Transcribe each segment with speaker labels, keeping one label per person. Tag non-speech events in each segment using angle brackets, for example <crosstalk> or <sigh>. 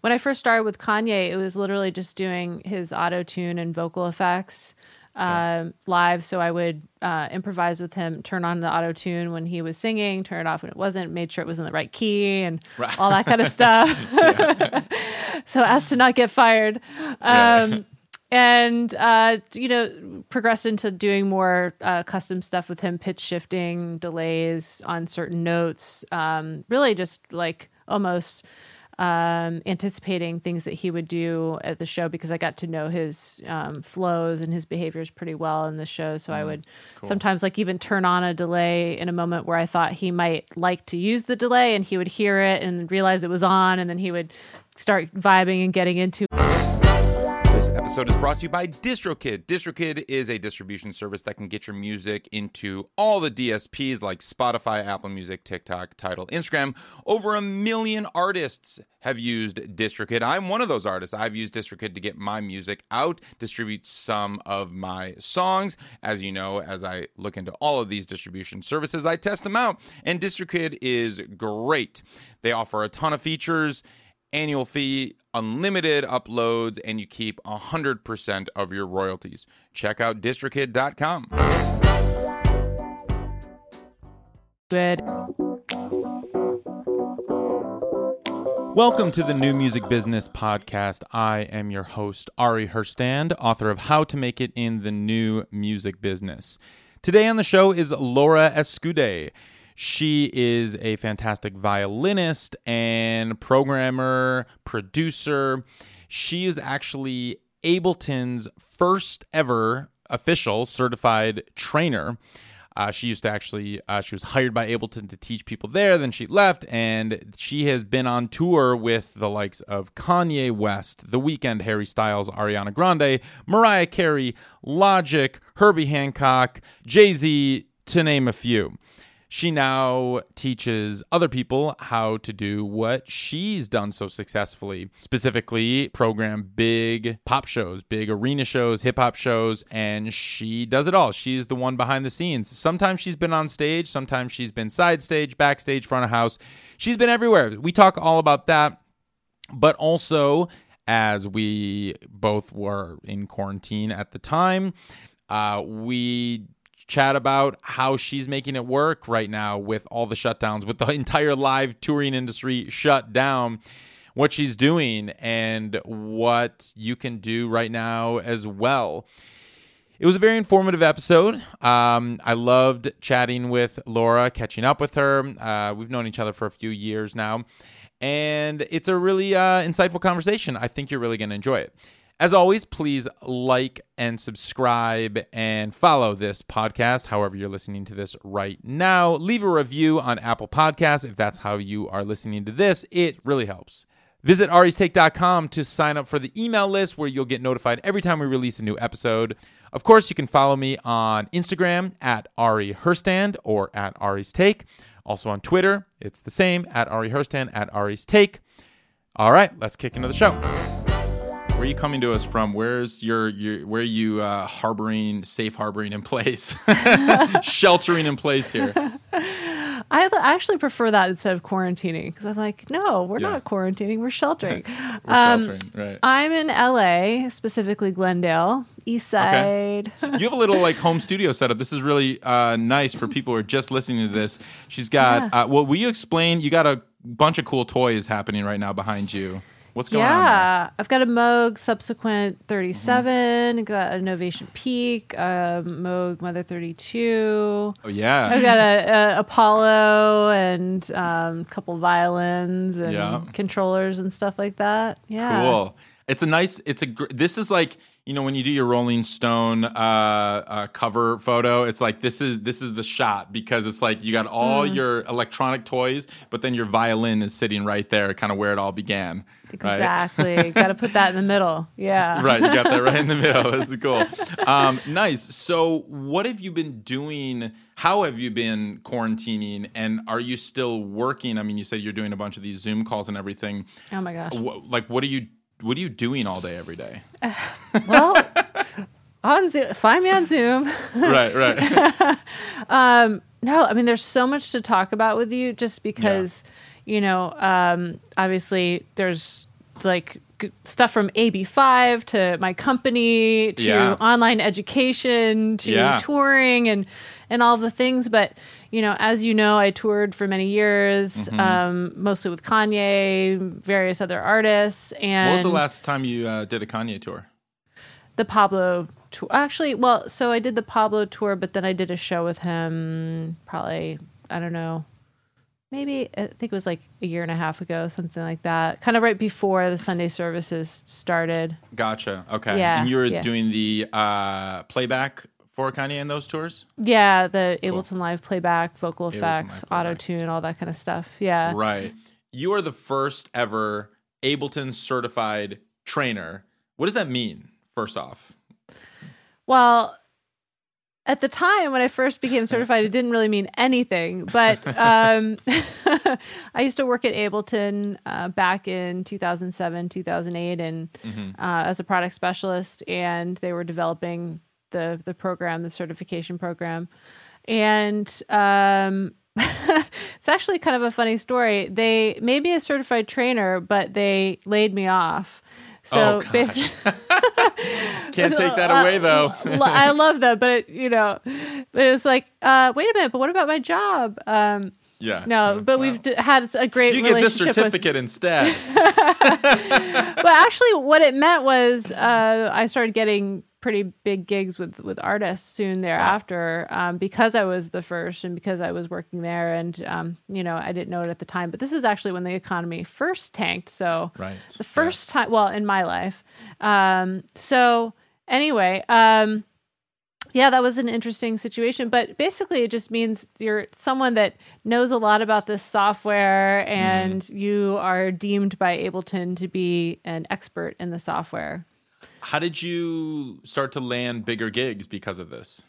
Speaker 1: When I first started with Kanye, it was literally just doing his auto tune and vocal effects um, live. So I would uh, improvise with him, turn on the auto tune when he was singing, turn it off when it wasn't, made sure it was in the right key and
Speaker 2: Right.
Speaker 1: all that kind of <laughs> stuff. <laughs> so as to not get fired. Um, and uh, you know, progressed into doing more uh, custom stuff with him, pitch shifting, delays on certain notes. Um, really, just like almost um, anticipating things that he would do at the show because I got to know his um, flows and his behaviors pretty well in the show. So I would sometimes like even turn on a delay in a moment where I thought he might like to use the delay, and he would hear it and realize it was on, and then he would start vibing and getting into
Speaker 2: This episode is brought to you by DistroKid. DistroKid is a distribution service that can get your music into all the DSPs like Spotify, Apple Music, TikTok, Tidal, Instagram. Over a million artists have used DistroKid. I'm one of those artists. I've used DistroKid to get my music out, distribute some of my songs. As you know, as I look into all of these distribution services, I test them out. And DistroKid is great. They offer a ton of features annual fee, unlimited uploads, and you keep 100% of your royalties. Check out distrokid.com.
Speaker 1: good.
Speaker 2: Welcome to the New Music Business Podcast. I am your host, Ari Herstand, author of How to Make It in the New Music Business. Today on the show is Laura Escudé. She is a fantastic violinist and programmer, producer. She is actually Ableton's first ever official certified trainer. Uh, she used to actually, uh, she was hired by Ableton to teach people there. Then she left, and she has been on tour with the likes of Kanye West, The Weeknd, Harry Styles, Ariana Grande, Mariah Carey, Logic, Herbie Hancock, Jay Z, to name a few. She now teaches other people how to do what she's done so successfully, specifically program big pop shows, big arena shows, hip hop shows, and she does it all. She's the one behind the scenes. Sometimes she's been on stage, sometimes she's been side stage, backstage, front of house. She's been everywhere. We talk all about that, but also as we both were in quarantine at the time, uh, we chat about how she's making it work right now with all the shutdowns, with the <laughs> entire live touring industry shut down, what she's doing, and what you can do right now as well. It was a very informative episode. Um, I loved chatting with Laura, catching up with her. Uh, we've known each other for a few years now, and it's a really uh, insightful conversation. I think you're really going to enjoy it. As always, please like and subscribe and follow this podcast, however, you're listening to this right now. Leave a review on Apple Podcasts if that's how you are listening to this. It really helps. Visit aristake.com to sign up for the email list where you'll get notified every time we release a new episode. Of course, you can follow me on Instagram at Ari Herstand or at Ari's Take. Also on Twitter, it's the same at Ari Herstand at Ari's Take. All right, let's kick into the show. Where are you coming to us from? Where's your, your where are you uh, harboring, safe harboring in place, <laughs> sheltering in place here? <laughs>
Speaker 1: I actually prefer that instead of quarantining because I'm like, no, we're
Speaker 2: Yeah.
Speaker 1: not quarantining, we're sheltering. <laughs>
Speaker 2: We're
Speaker 1: Um,
Speaker 2: sheltering, right?
Speaker 1: I'm in LA, specifically Glendale, East Side.
Speaker 2: you have a little like home studio setup. This is really uh, nice for people who are just listening to this. She's got. Uh, well, will you explain? You got a bunch of cool toys happening right now behind you. What's going on?
Speaker 1: yeah, I've got a Moog Subsequent 37, got an Novation Peak, a Moog Mother 32.
Speaker 2: Oh yeah.
Speaker 1: I've got a, a Apollo and um, a couple violins and
Speaker 2: Yeah.
Speaker 1: controllers and stuff like that. Yeah.
Speaker 2: Cool. It's a nice. It's a. gr- This is like you know when you do your Rolling Stone uh, uh, cover photo. It's like this is this is the shot because it's like you got all
Speaker 1: Mm.
Speaker 2: your electronic toys, but then your violin is sitting right there, kind of where it all began. Right?
Speaker 1: Exactly. got to put that in the middle. Yeah. <laughs>
Speaker 2: right you got that right in the <laughs> middle that's cool um, nice so what have you been doing how have you been quarantining and are you still working i mean you said you're doing a bunch of these zoom calls and everything
Speaker 1: Oh my gosh.
Speaker 2: Wh- like what are you what are you doing all day every day <sighs>
Speaker 1: Well, on Zoom, find me on Zoom. <laughs>
Speaker 2: right right
Speaker 1: No, I mean, there's so much to talk about with you just because, you know, um, obviously there's like g- stuff from AB5 to my company to
Speaker 2: Yeah.
Speaker 1: online education to
Speaker 2: Yeah.
Speaker 1: touring and and all the things. But you know, as you know, I toured for many years,
Speaker 2: Mm-hmm.
Speaker 1: um, mostly with Kanye, various other artists, and
Speaker 2: What was the last time you uh, did a Kanye tour?
Speaker 1: the Pablo tour. Actually, well, so I did the Pablo tour, but then I did a show with him probably, I don't know, maybe I think it was like a year and a half ago, something like that. Kind of right before the Sunday services started.
Speaker 2: Gotcha. Okay.
Speaker 1: Yeah,
Speaker 2: And you were
Speaker 1: yeah.
Speaker 2: doing the uh, playback for Kanye in those tours?
Speaker 1: Yeah, the Ableton Live playback, vocal effects, auto tune, all that kind of stuff. Yeah.
Speaker 2: Right. You are the first ever Ableton certified trainer. What does that mean, first off?
Speaker 1: Well, at the time when I first became <laughs> certified, it didn't really mean anything. But <laughs> um, <laughs> I used to work at Ableton uh, back in 2007, 2008, and uh, as a product specialist, and they were developing the the program, the certification program, and um, it's actually kind of a funny story. They made me a certified trainer, but they laid me off. So
Speaker 2: Oh,
Speaker 1: basi- <laughs> <laughs>
Speaker 2: Can't take that
Speaker 1: uh,
Speaker 2: away, though. <laughs>
Speaker 1: I love that, but it, you know, but it was like, uh, wait a minute, but what about my job? Um,
Speaker 2: yeah.
Speaker 1: no, but we've d- had a great
Speaker 2: You get this
Speaker 1: relationship with.
Speaker 2: certificate instead.
Speaker 1: But actually, what it meant was uh, I started getting pretty big gigs with with artists soon thereafter um, because I was the first and because I was working there, and um, you know, I didn't know it at the time. But this is actually when the economy first tanked, so
Speaker 2: Right.
Speaker 1: the first
Speaker 2: Yes.
Speaker 1: time well in my life um so anyway um yeah that was an interesting situation but basically it just means you're someone that knows a lot about this software and you are deemed by ableton to be an expert in the software
Speaker 2: How did you start to land bigger gigs because of this?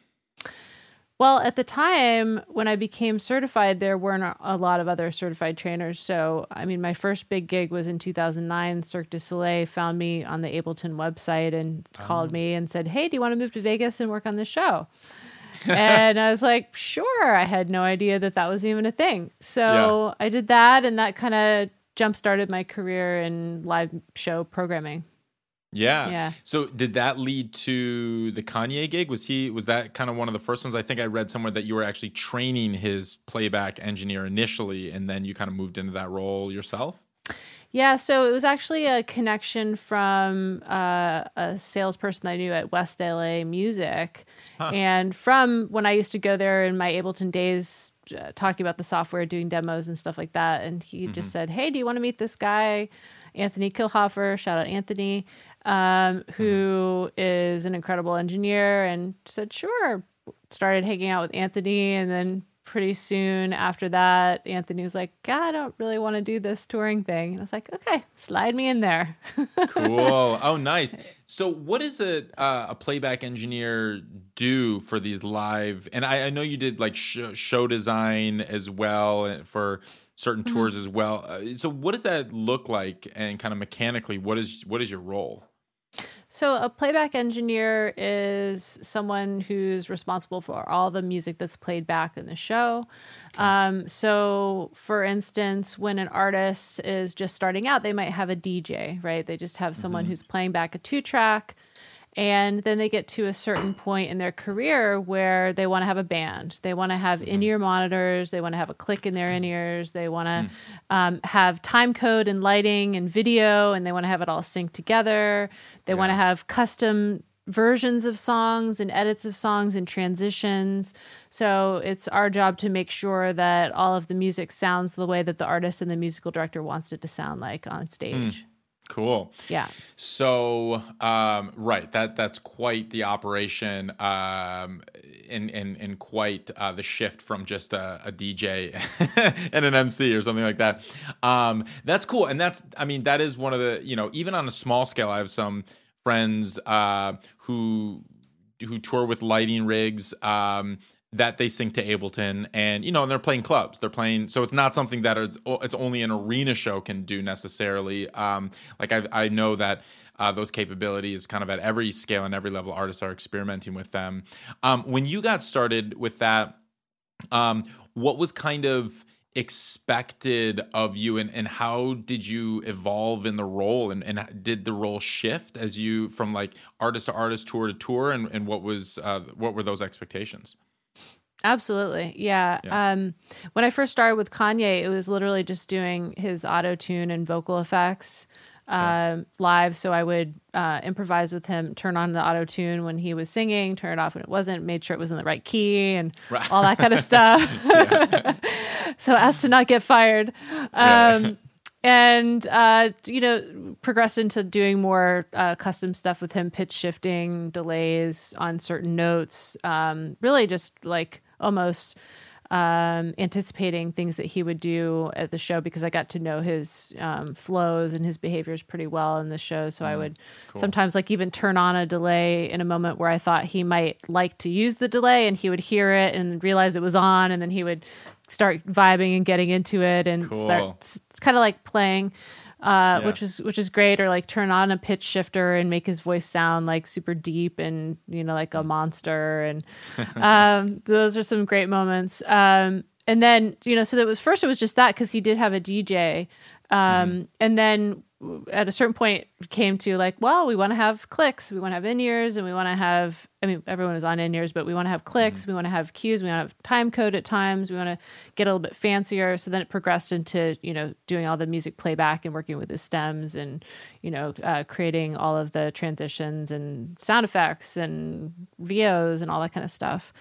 Speaker 1: Well, at the time when I became certified, there weren't a- lot of other certified trainers. So, I mean, my first big gig was in 2009. Cirque du Soleil found me on the Ableton website and called me and said, Hey, do you want to move to Vegas and work on this show? <laughs> and I was like, Sure. I had no idea that that was even a thing. So I did that, and that kind of jump started my career in live show programming.
Speaker 2: Yeah.
Speaker 1: Yeah.
Speaker 2: So did that lead to the Kanye gig? Was he was that kind of one of the first ones? I think I read somewhere that you were actually training his playback engineer initially and then you kind of moved into that role yourself?
Speaker 1: Yeah, so it was actually a connection from uh, a salesperson that I knew at West LA Music. And from when I used to go there in my Ableton days, uh, talking about the software, doing demos and stuff like that. And he just said, Hey, do you want to meet this guy, Anthony Kilhoffer? Shout out Anthony, um, who is an incredible engineer. And said, Sure. Started hanging out with Anthony. And then pretty soon after that, Anthony was like, God, I don't really want to do this touring thing. And I was like, okay, slide me in there. <laughs>
Speaker 2: Cool. oh, <laughs> nice. So, what does a uh, a playback engineer do for these live? And I, I know you did like sh- show design as well for certain
Speaker 1: Mm-hmm.
Speaker 2: tours as well. Uh, so, what does that look like? And kind of mechanically, what is what is your role?
Speaker 1: So, a playback engineer is someone who's responsible for all the music that's played back in the show. Um, so, for instance, when an artist is just starting out, they might have a DJ, right? They just have someone who's playing back a two track. And then they get to a certain point in their career where they want to have a band. They want to have mm-hmm. in ear monitors. They want to have a click in their in ears. They want to mm. um, have time code and lighting and video, and they want to have it all synced together. They want to have custom versions of songs and edits of songs and transitions. So it's our job to make sure that all of the music sounds the way that the artist and the musical director wants it to sound like on stage. Mm.
Speaker 2: Cool.
Speaker 1: Yeah.
Speaker 2: So, um, right, that that's quite the operation, um, and and and quite uh, the shift from just a, a DJ <laughs> and an MC or something like that. Um, that's cool, and that's I mean that is one of the you know even on a small scale, I have some friends uh, who who tour with lighting rigs. Um, that they sync to Ableton, and you know, and they're playing clubs. They're playing, so it's not something that is it's only an arena show can do necessarily. Um, like I, I know that uh, those capabilities, kind of at every scale and every level, artists are experimenting with them. Um, when you got started with that, um, what was kind of expected of you and, and how did you evolve in the role and, and did the role shift as you from like artist to artist tour to tour and, and what was uh, what were those expectations
Speaker 1: absolutely yeah. yeah. um when i first started with kanye it was literally just doing his auto tune and vocal effects uh, live. So I would uh, improvise with him, turn on the auto tune when he was singing, turn it off when it wasn't, made sure it was in the right key and right. all that kind of <laughs> stuff. <laughs> so as to not get fired. Um, and uh, you know progressed into doing more uh, custom stuff with him pitch shifting delays on certain notes um, really just like almost um, anticipating things that he would do at the show because I got to know his um, flows and his behaviors pretty well in the show. So mm, I would cool. sometimes like even turn on a delay in a moment where I thought he might like to use the delay and he would hear it and realize it was on and then he would start vibing and getting into it and cool. start it's kind of like playing uh, yeah. which is which is great. Or like turn on a pitch shifter and make his voice sound like super deep and you know like a monster. And <laughs> um, those are some great moments. Um, and then you know, so that was first it was just that because he did have a DJ, um, mm-hmm. and then at a certain point came to like, well, we want to have clicks, we want to have in ears, and we want to have. I mean, everyone is on in ears, but we want to have clicks, mm-hmm. we want to have cues, we want to have time code at times, we want to get a little bit fancier. So then it progressed into you know doing all the music playback and working with the stems and you know uh, creating all of the transitions and sound effects and VOs and all that kind of stuff.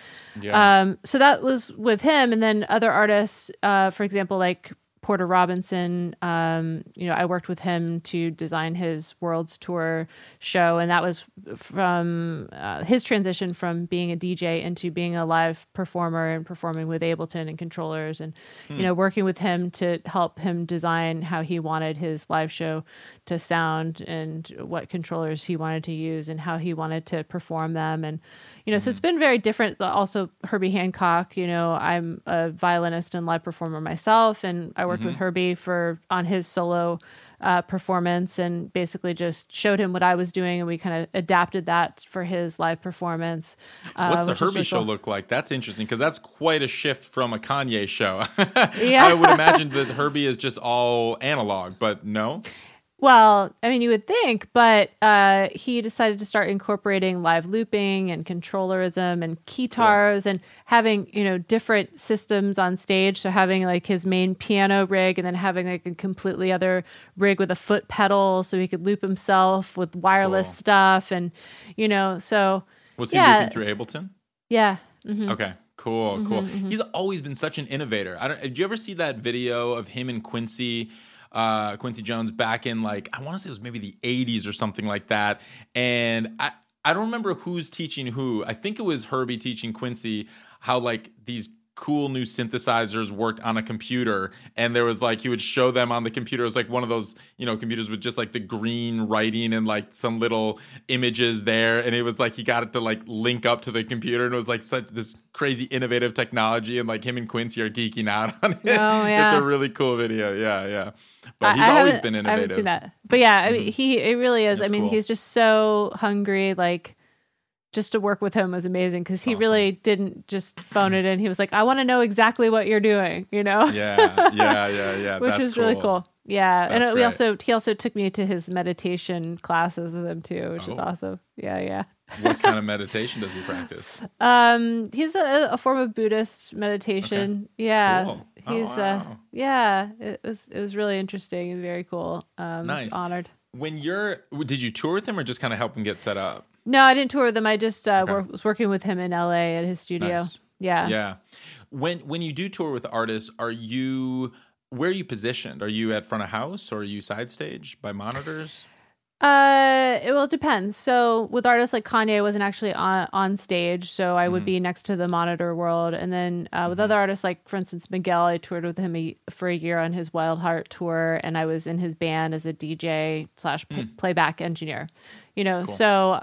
Speaker 1: Yeah. Um, so that was with him, and then other artists, uh, for example, like Porter Robinson. Um, you know, I worked with him to design his Worlds Tour show, and that was from uh, his transition from being a DJ into being a live performer and performing with Ableton and controllers, and hmm. you know, working with him to help him design how he wanted his live show to sound and what controllers he wanted to use and how he wanted to perform them, and you know, so it's mm-hmm. been very different. Also, Herbie Hancock. You know, I'm a violinist and live performer myself, and I worked mm-hmm. with Herbie for on his solo uh, performance, and basically just showed him what I was doing, and we kind of adapted that for his live performance.
Speaker 2: Uh, What's the Herbie show look like? That's interesting because that's quite a shift from a Kanye show. <laughs> yeah, I would imagine that Herbie is just all analog, but no.
Speaker 1: Well, I mean, you would think, but uh, he decided to start incorporating live looping and controllerism and keytars and having, you know, different systems on stage. So having like his main piano rig and then having like a completely other rig with a foot pedal so he could loop himself with wireless cool. stuff. And, you know, so.
Speaker 2: Was he yeah. looping through Ableton?
Speaker 1: Yeah.
Speaker 2: Mm-hmm. Okay. Cool, cool. Mm-hmm, mm-hmm. He's always been such an innovator. I don't. Did you ever see that video of him and Quincy uh, Quincy Jones back in like I want to say it was maybe the 80s or something like that. And I I don't remember who's teaching who. I think it was Herbie teaching Quincy how like these cool new synthesizers worked on a computer. And there was like he would show them on the computer. It was like one of those you know computers with just like the green writing and like some little images there. And it was like he got it to like link up to the computer. And it was like such this crazy innovative technology. And like him and quincy are geeking out <laughs> on it. Oh, yeah. it's a really cool video. Yeah yeah but he's I always been innovative. I haven't seen that,
Speaker 1: but yeah, I mean, mm-hmm. he it really is. That's I mean, cool. he's just so hungry. Like, just to work with him was amazing because he awesome. really didn't just phone it in. He was like, "I want to know exactly what you're doing," you know?
Speaker 2: Yeah, yeah, yeah, yeah. <laughs>
Speaker 1: Which was cool. really cool. Yeah, That's and we also he also took me to his meditation classes with him too, which oh. is awesome. Yeah, yeah.
Speaker 2: what kind of <laughs> meditation does he practice?
Speaker 1: Um, he's a, a form of Buddhist meditation. Okay. Yeah, cool. Oh, he's oh, wow. uh, yeah. It was it was really interesting and very cool. Um, nice. honored.
Speaker 2: When you're, did you tour with him or just kind of help him get set up?
Speaker 1: No, I didn't tour with him. I just uh, okay. was working with him in LA at his studio. Nice. Yeah,
Speaker 2: yeah. When when you do tour with artists, are you where are you positioned? Are you at front of house or are you side stage by monitors?
Speaker 1: Uh, it well it depends. So with artists like Kanye, I wasn't actually on on stage, so I would mm-hmm. be next to the monitor world. And then uh, with mm-hmm. other artists like, for instance, Miguel, I toured with him a, for a year on his Wildheart tour, and I was in his band as a DJ slash mm. playback engineer. You know, cool. so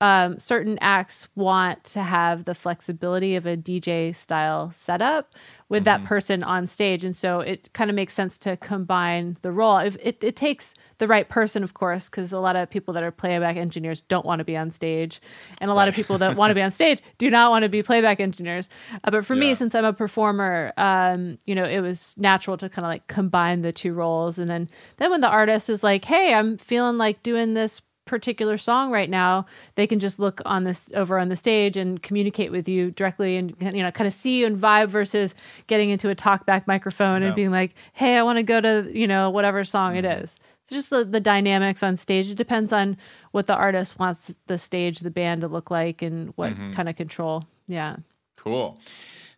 Speaker 1: um, certain acts want to have the flexibility of a DJ style setup with that person on stage. And so it kind of makes sense to combine the role. If it, it takes the right person, of course, because a lot of people that are playback engineers don't want to be on stage. And a lot of people that want to be on <laughs> stage do not want to be playback engineers. Uh, but for
Speaker 2: Yeah.
Speaker 1: me, since I'm a performer, um, you know, it was natural to kind of like combine the two roles. And then, then when the artist is like, hey, I'm feeling like doing this particular song right now they can just look on this over on the stage and communicate with you directly and you know kind of see you and vibe versus getting into a talkback microphone
Speaker 2: Yeah.
Speaker 1: and being like hey i want to go to you know whatever song it
Speaker 2: Mm-hmm.
Speaker 1: is it's just the, the dynamics on stage it depends on what the artist wants the stage the band to look like and what
Speaker 2: Mm-hmm.
Speaker 1: kind of control yeah
Speaker 2: Cool.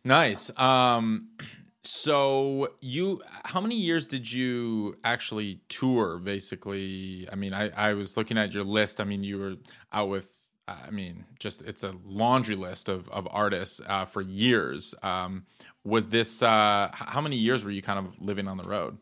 Speaker 2: Nice. Um so you how many years did you actually tour basically? I mean, I I was looking at your list. I mean, you were out with I mean, just it's a laundry list of of artists uh, for years. Um was this uh how many years were you kind of living on the road?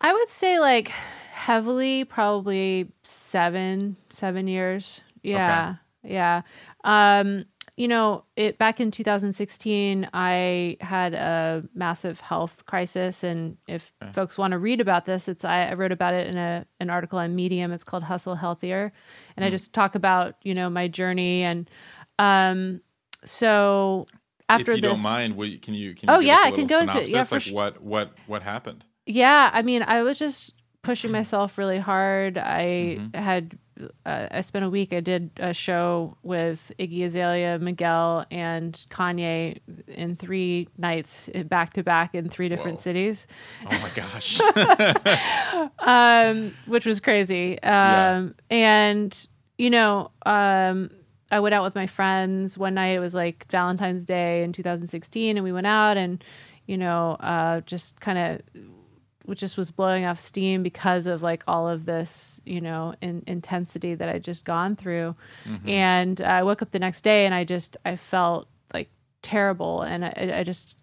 Speaker 1: i would say like heavily probably seven seven years yeah yeah um you know it back in 2016 i had a massive health crisis and if folks want to read about this it's I, I wrote about it in a an article on medium it's called hustle healthier and i just talk about you know my journey and um so after
Speaker 2: if you
Speaker 1: this
Speaker 2: don't mind, will you, can you can you
Speaker 1: Oh, yeah, I can go into it. Yeah,
Speaker 2: synopsis? like
Speaker 1: sh-
Speaker 2: what what what happened?
Speaker 1: Yeah, I mean, I was just pushing myself really hard. I had uh, I spent a week. I did a show with Iggy Azalea, Miguel, and Kanye in three nights, back to back in three different
Speaker 2: Whoa.
Speaker 1: cities,
Speaker 2: Oh my gosh. <laughs> <laughs>
Speaker 1: um, which was crazy. Um, And you know, um, I went out with my friends one night. It was like Valentine's Day in 2016, and we went out and you know, uh, just kind of which just was blowing off steam because of like all of this, you know, in, intensity that I'd just gone through. And I woke up the next day and I just I felt like terrible, and I, I just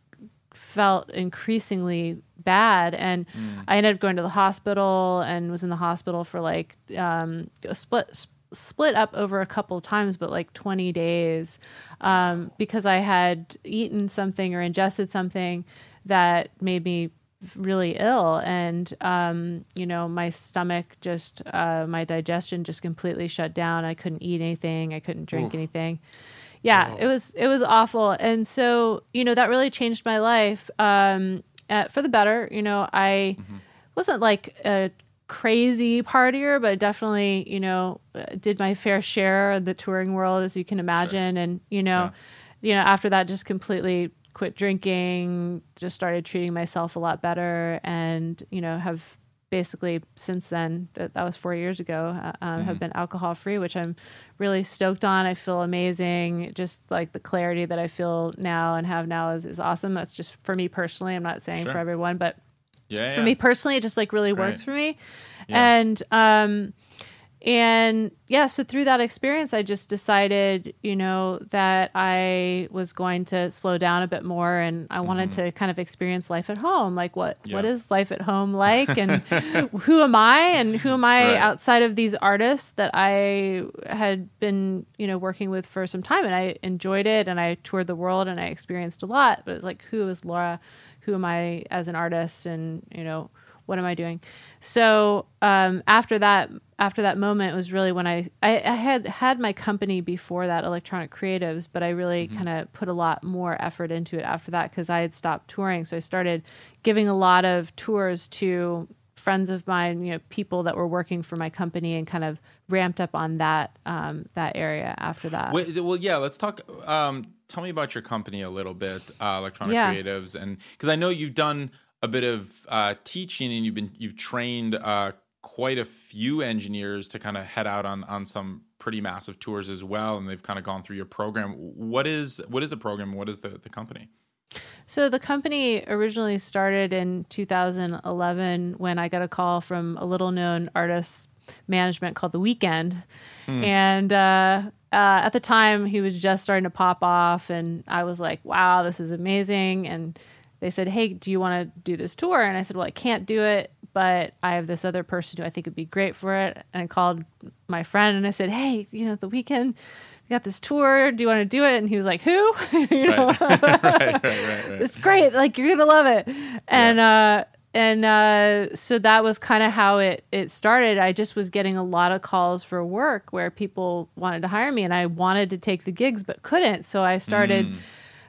Speaker 1: felt increasingly bad. And i ended up going to the hospital and was in the hospital for like um split split up over a couple of times but like 20 days um because i had eaten something or ingested something that made me really ill. And um you know my stomach just uh my digestion just completely shut down. I couldn't eat anything. I couldn't drink anything. Yeah it was it was awful. And so you know that really changed my life. Um uh, for the better you know i wasn't like a crazy partier but definitely you know uh, did my fair share of the touring world as you can imagine. And you know you know after that just completely quit drinking just started treating myself a lot better and you know have basically since then that, that was four years ago uh, um, have been alcohol free which i'm really stoked on i feel amazing just like the clarity that i feel now and have now is, is awesome that's just for me personally i'm not saying
Speaker 2: Sure.
Speaker 1: for everyone but
Speaker 2: Yeah.
Speaker 1: for
Speaker 2: yeah.
Speaker 1: me personally it just like really
Speaker 2: great.
Speaker 1: works for me
Speaker 2: Yeah.
Speaker 1: and um and yeah so through that experience i just decided you know that i was going to slow down a bit more and i wanted to kind of experience life at home like what what
Speaker 2: Mm-hmm. Yeah.
Speaker 1: is life at home like and <laughs> who am i and who am i
Speaker 2: Right.
Speaker 1: outside of these artists that i had been you know working with for some time and i enjoyed it and i toured the world and i experienced a lot but it was like who is laura who am i as an artist and you know what am I doing? So um, after that, after that moment was really when I, I I had had my company before that, Electronic Creatives, but I really kind of put a lot more effort into it after that because I had stopped touring. So I started giving a lot of tours to friends of mine, you know, people that were working for my company, and kind of ramped up on that um, that area after that.
Speaker 2: Wait, well, yeah. Let's talk. Um, tell me about your company a little bit, uh, Electronic
Speaker 1: Yeah.
Speaker 2: Creatives, and because I know you've done a bit of uh, teaching and you've been you've trained uh, quite a few engineers to kind of head out on on some pretty massive tours as well, and they've kind of gone through your program. What is what is the program? What is the the company?
Speaker 1: So the company originally started in 2011 when I got a call from a little known artist management called The Weeknd. And uh, uh, at the time, he was just starting to pop off. And I was like, wow, this is amazing. And they said, hey, do you want to do this tour? And I said, well, I can't do it, but I have this other person who I think would be great for it. And I called my friend and I said, hey, you know, the Weeknd we got this tour. Do you want to do it? And he was like, who? <laughs> you <laughs> know,
Speaker 2: right. right, right, <laughs>
Speaker 1: it's great. Like you're gonna love it. And uh, and uh, so that was kind of how it it started. I just was getting a lot of calls for work where people wanted to hire me, and I wanted to take the gigs but couldn't. So I started
Speaker 2: Mm.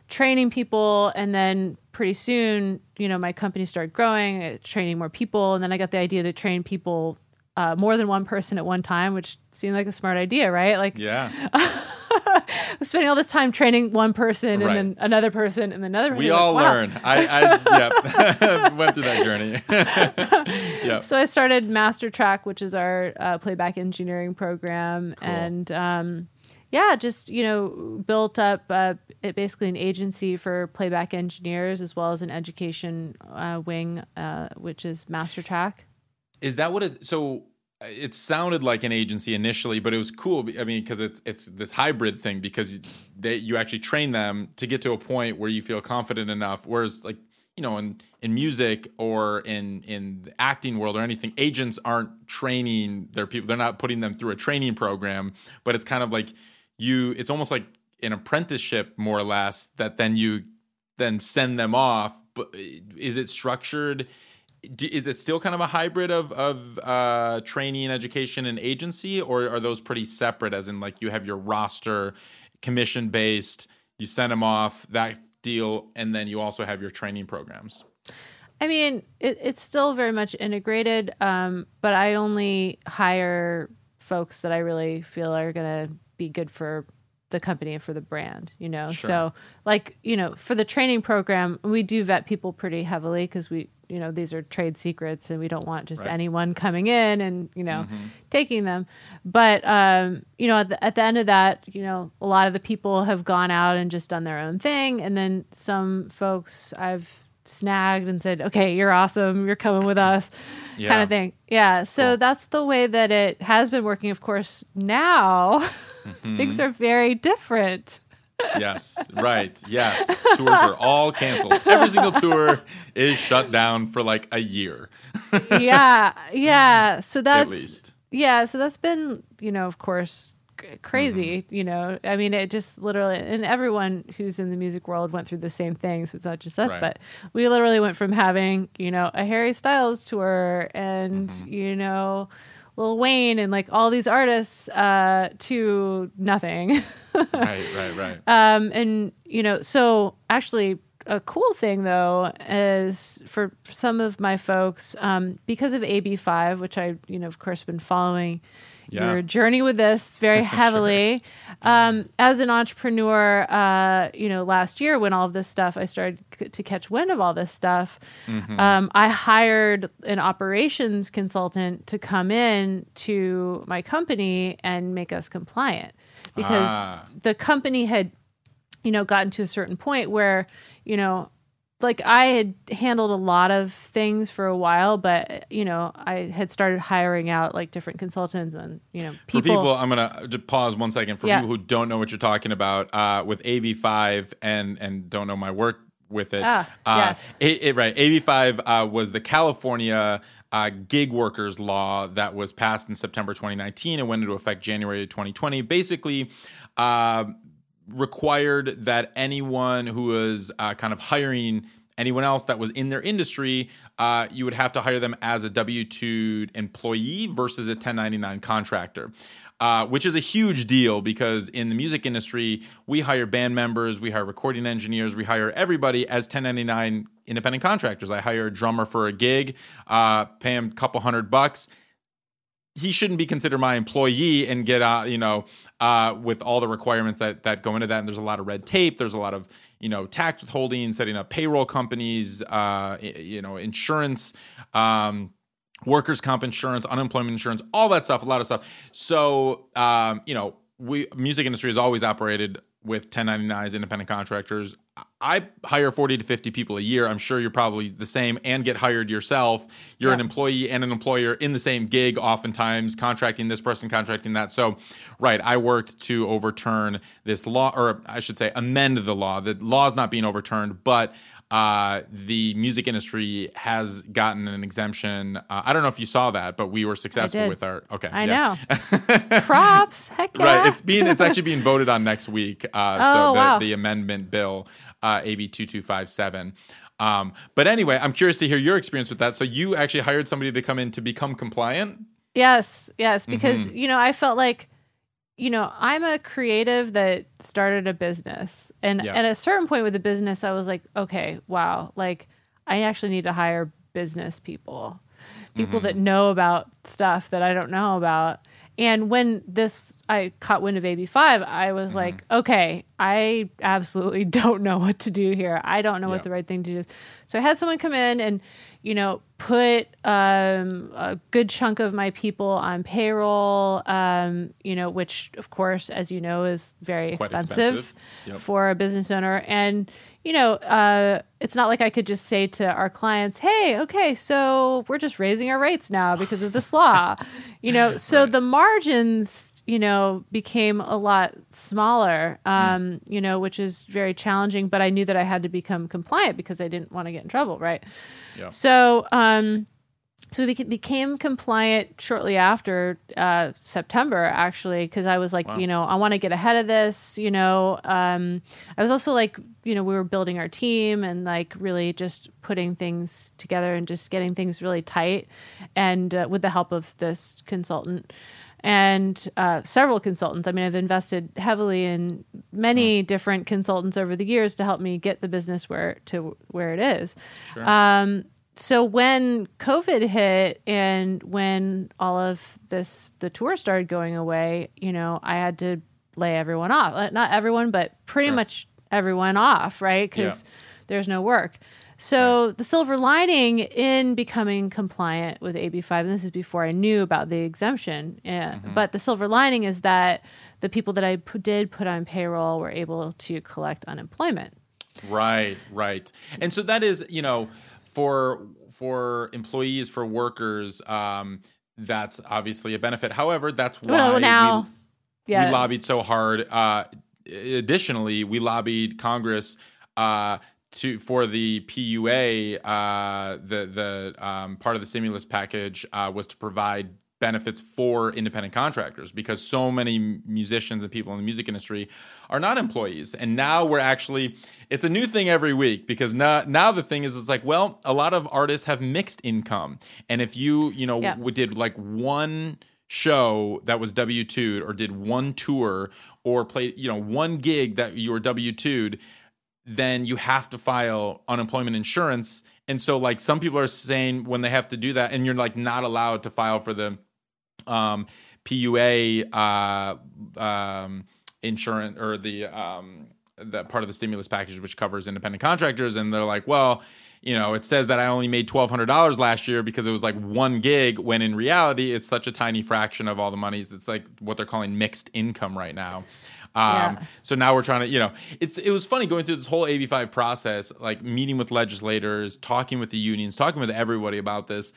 Speaker 1: training people, and then pretty soon, you know, my company started growing, uh, training more people, and then I got the idea to train people. Uh, more than one person at one time, which seemed like a smart idea, right? Like
Speaker 2: Yeah. <laughs>
Speaker 1: spending all this time training one person
Speaker 2: Right.
Speaker 1: and then another person and then another person.
Speaker 2: We
Speaker 1: Like,
Speaker 2: all
Speaker 1: wow.
Speaker 2: learn. I, I yep. <laughs> went through that journey. <laughs> yep.
Speaker 1: So I started Master Track, which is our uh, playback engineering program, and um, yeah, just you know built up uh, it basically an agency for playback engineers as well as an education uh, wing, uh, which is Master Track.
Speaker 2: Is that what it? So uh, it sounded like an agency initially, but it was cool. I mean, because it's it's this hybrid thing because they you actually train them to get to a point where you feel confident enough. Whereas like you know in in music or in in the acting world or anything, agents aren't training their people. They're not putting them through a training program, but it's kind of like you. It's almost like an apprenticeship more or less that then you then send them off. But is it structured? is it still kind of a hybrid of of uh, training, education, and agency, or are those pretty separate? As in, like you have your roster, commission based, you send them off that deal, and then you also have your training programs.
Speaker 1: I mean, it, it's still very much integrated, um, but I only hire folks that I really feel are going to be good for the company and for the brand, you know?
Speaker 2: Sure.
Speaker 1: So, like, you know, for the training program, we do vet people pretty heavily because we, you know, these are trade secrets and we don't want just
Speaker 2: Right.
Speaker 1: anyone coming in and, you know, taking them. But, um, you know, at the, at the end of that, you know, a lot of the people have gone out and just done their own thing. And then some folks I've snagged and said, okay, you're awesome. You're coming with us <laughs>
Speaker 2: Yeah.
Speaker 1: kind of thing. Yeah. So
Speaker 2: Cool.
Speaker 1: that's the way that it has been working. Of course, now <laughs>
Speaker 2: Mm-hmm.
Speaker 1: things are very different.
Speaker 2: Yes, right. Yes, tours are all canceled. Every single tour is shut down for like a year,
Speaker 1: yeah. Yeah. So that's,
Speaker 2: at least.
Speaker 1: yeah. So that's been, you know, of course, c- crazy,
Speaker 2: Mm-hmm.
Speaker 1: you know, I mean, it just literally, and everyone who's in the music world went through the same thing. So it's not just us,
Speaker 2: Right.
Speaker 1: but we literally went from having, you know, a Harry Styles tour and,
Speaker 2: Mm-hmm.
Speaker 1: you know, Lil Wayne and like all these artists uh, to nothing. <laughs>
Speaker 2: Right, right, right.
Speaker 1: Um, and you know, so actually, a cool thing though is for some of my folks, um, because of AB5, which I, you know, of course, been following
Speaker 2: Yeah.
Speaker 1: your journey with this very <laughs> heavily. um, as an entrepreneur, uh, you know, last year when all of this stuff, I started c- to catch wind of all this stuff.
Speaker 2: Mm-hmm.
Speaker 1: Um, I hired an operations consultant to come in to my company and make us compliant because
Speaker 2: Ah.
Speaker 1: the company had you know gotten to a certain point where you know like i had handled a lot of things for a while but you know i had started hiring out like different consultants and you know people.
Speaker 2: For
Speaker 1: people,
Speaker 2: I'm gonna just pause one second. For
Speaker 1: Yeah.
Speaker 2: people who don't know what you're talking about, uh, with AB5 and and don't know my work with it,
Speaker 1: Ah,
Speaker 2: uh,
Speaker 1: yes.
Speaker 2: it, it- right. AB5 uh, was the California uh, gig workers law that was passed in September 2019 and went into effect January 2020. Basically. Required that anyone who was uh, kind of hiring anyone else that was in their industry, uh, you would have to hire them as a W 2 employee versus a 1099 contractor. Uh, which is a huge deal because in the music industry, we hire band members, we hire recording engineers, we hire everybody as 1099 independent contractors. I hire a drummer for a gig, uh, pay him a couple hundred bucks he shouldn't be considered my employee and get uh, you know uh, with all the requirements that that go into that. And there's a lot of red tape. There's a lot of you know tax withholding setting up payroll companies uh, you know insurance um, workers comp insurance unemployment insurance all that stuff a lot of stuff. So um, you know we music industry has always operated with 1099s independent contractors I hire 40 to 50 people a year. I'm sure you're probably the same and get hired yourself. You're yeah. an employee and an employer in the same gig, oftentimes contracting this person, contracting that. So, right, I worked to overturn this law, or I should say, amend the law. The law is not being overturned, but uh, the music industry has gotten an exemption. Uh, I don't know if you saw that, but we were successful with our. Okay,
Speaker 1: I yeah. know. <laughs> Props, heck yeah.
Speaker 2: Right, it's being it's actually being voted on next week. Uh, oh, so the, wow. the amendment bill, uh, AB two two five seven. Um, but anyway, I'm curious to hear your experience with that. So you actually hired somebody to come in to become compliant.
Speaker 1: Yes, yes, because mm-hmm. you know I felt like you know, I'm a creative that started a business. And yeah. at a certain point with the business, I was like, okay, wow, like I actually need to hire business people, people mm-hmm. that know about stuff that I don't know about. And when this, I caught wind of AB5, I was mm-hmm. like, okay, I absolutely <laughs> don't know what to do here. I don't know what the right thing to do is. So I had someone come in and, you know, put um, a good chunk of my people on payroll, um, you know, which, of course, as you know, is very expensive, expensive. Yep. for a business owner. And, you know, uh, it's not like I could just say to our clients, hey, okay, so we're just raising our rates now because of this law, <laughs> you know, so right. the margins you know, became a lot smaller, hmm. um, you know, which is very challenging. But I knew that I had to become compliant because I didn't want to get in trouble, right? Yeah. So, um, so we became compliant shortly after uh, September, actually, because I was like, wow. you know, I want to get ahead of this. You know, um, I was also like, you know, we were building our team and like really just putting things together and just getting things really tight, and uh, with the help of this consultant and uh, several consultants. I mean, I've invested heavily in many mm. different consultants over the years to help me get the business where to where it is. Sure. Um, so when COVID hit and when all of this the tour started going away, you know, I had to lay everyone off. Not everyone, but pretty sure. much everyone off, right? Because yeah. there's no work. So right. the silver lining in becoming compliant with AB5, and this is before I knew about the exemption, yeah, mm-hmm. but the silver lining is that the people that I p- did put on payroll were able to collect unemployment.
Speaker 2: Right, right, and so that is, you know, for for employees, for workers, um, that's obviously a benefit. However, that's why
Speaker 1: well, now,
Speaker 2: we, yeah. we lobbied so hard. Uh, additionally, we lobbied Congress. Uh, to for the PUA, uh, the the um, part of the stimulus package uh, was to provide benefits for independent contractors because so many musicians and people in the music industry are not employees and now we're actually it's a new thing every week because now now the thing is it's like well a lot of artists have mixed income and if you you know yeah. w- did like one show that was W2'd or did one tour or played you know one gig that you were W2'd then you have to file unemployment insurance. And so, like, some people are saying when they have to do that, and you're like not allowed to file for the um, PUA uh, um, insurance or the um, that part of the stimulus package which covers independent contractors, and they're like, well, you know, it says that I only made twelve hundred dollars last year because it was like one gig, when in reality it's such a tiny fraction of all the monies. It's like what they're calling mixed income right now. Um, yeah. So now we're trying to, you know, it's it was funny going through this whole AB5 process, like meeting with legislators, talking with the unions, talking with everybody about this.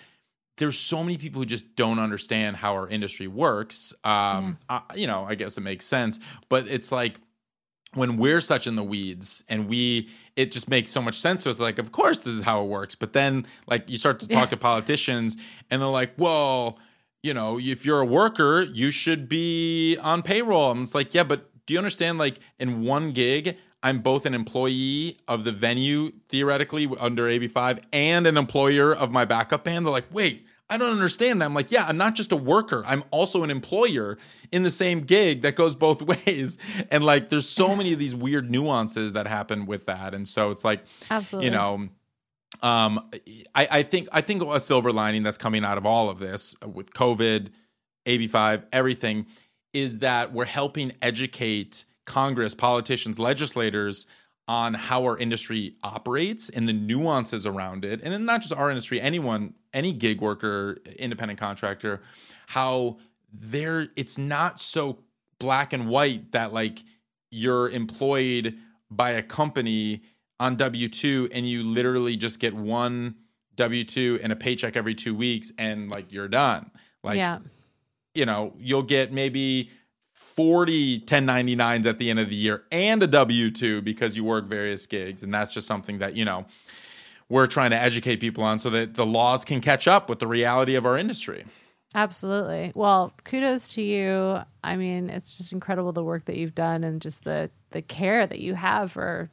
Speaker 2: There's so many people who just don't understand how our industry works. Um, yeah. I, you know, I guess it makes sense, but it's like when we're such in the weeds and we it just makes so much sense to us like of course this is how it works but then like you start to talk yeah. to politicians and they're like well you know if you're a worker you should be on payroll and it's like yeah but do you understand? Like in one gig, I'm both an employee of the venue theoretically under AB5 and an employer of my backup band. They're like, wait, I don't understand that. I'm like, yeah, I'm not just a worker. I'm also an employer in the same gig that goes both <laughs> ways. And like, there's so <laughs> many of these weird nuances that happen with that. And so it's like, absolutely, you know, um, I, I think I think a silver lining that's coming out of all of this with COVID, AB5, everything is that we're helping educate Congress, politicians, legislators on how our industry operates and the nuances around it. And then not just our industry, anyone, any gig worker, independent contractor, how there it's not so black and white that like you're employed by a company on W 2 and you literally just get one W 2 and a paycheck every two weeks and like you're done. Like,
Speaker 1: yeah.
Speaker 2: you know, you'll get maybe 40 1099s at the end of the year and a W 2 because you work various gigs. And that's just something that, you know, we're trying to educate people on so that the laws can catch up with the reality of our industry.
Speaker 1: Absolutely. Well, kudos to you. I mean, it's just incredible the work that you've done and just the the care that you have for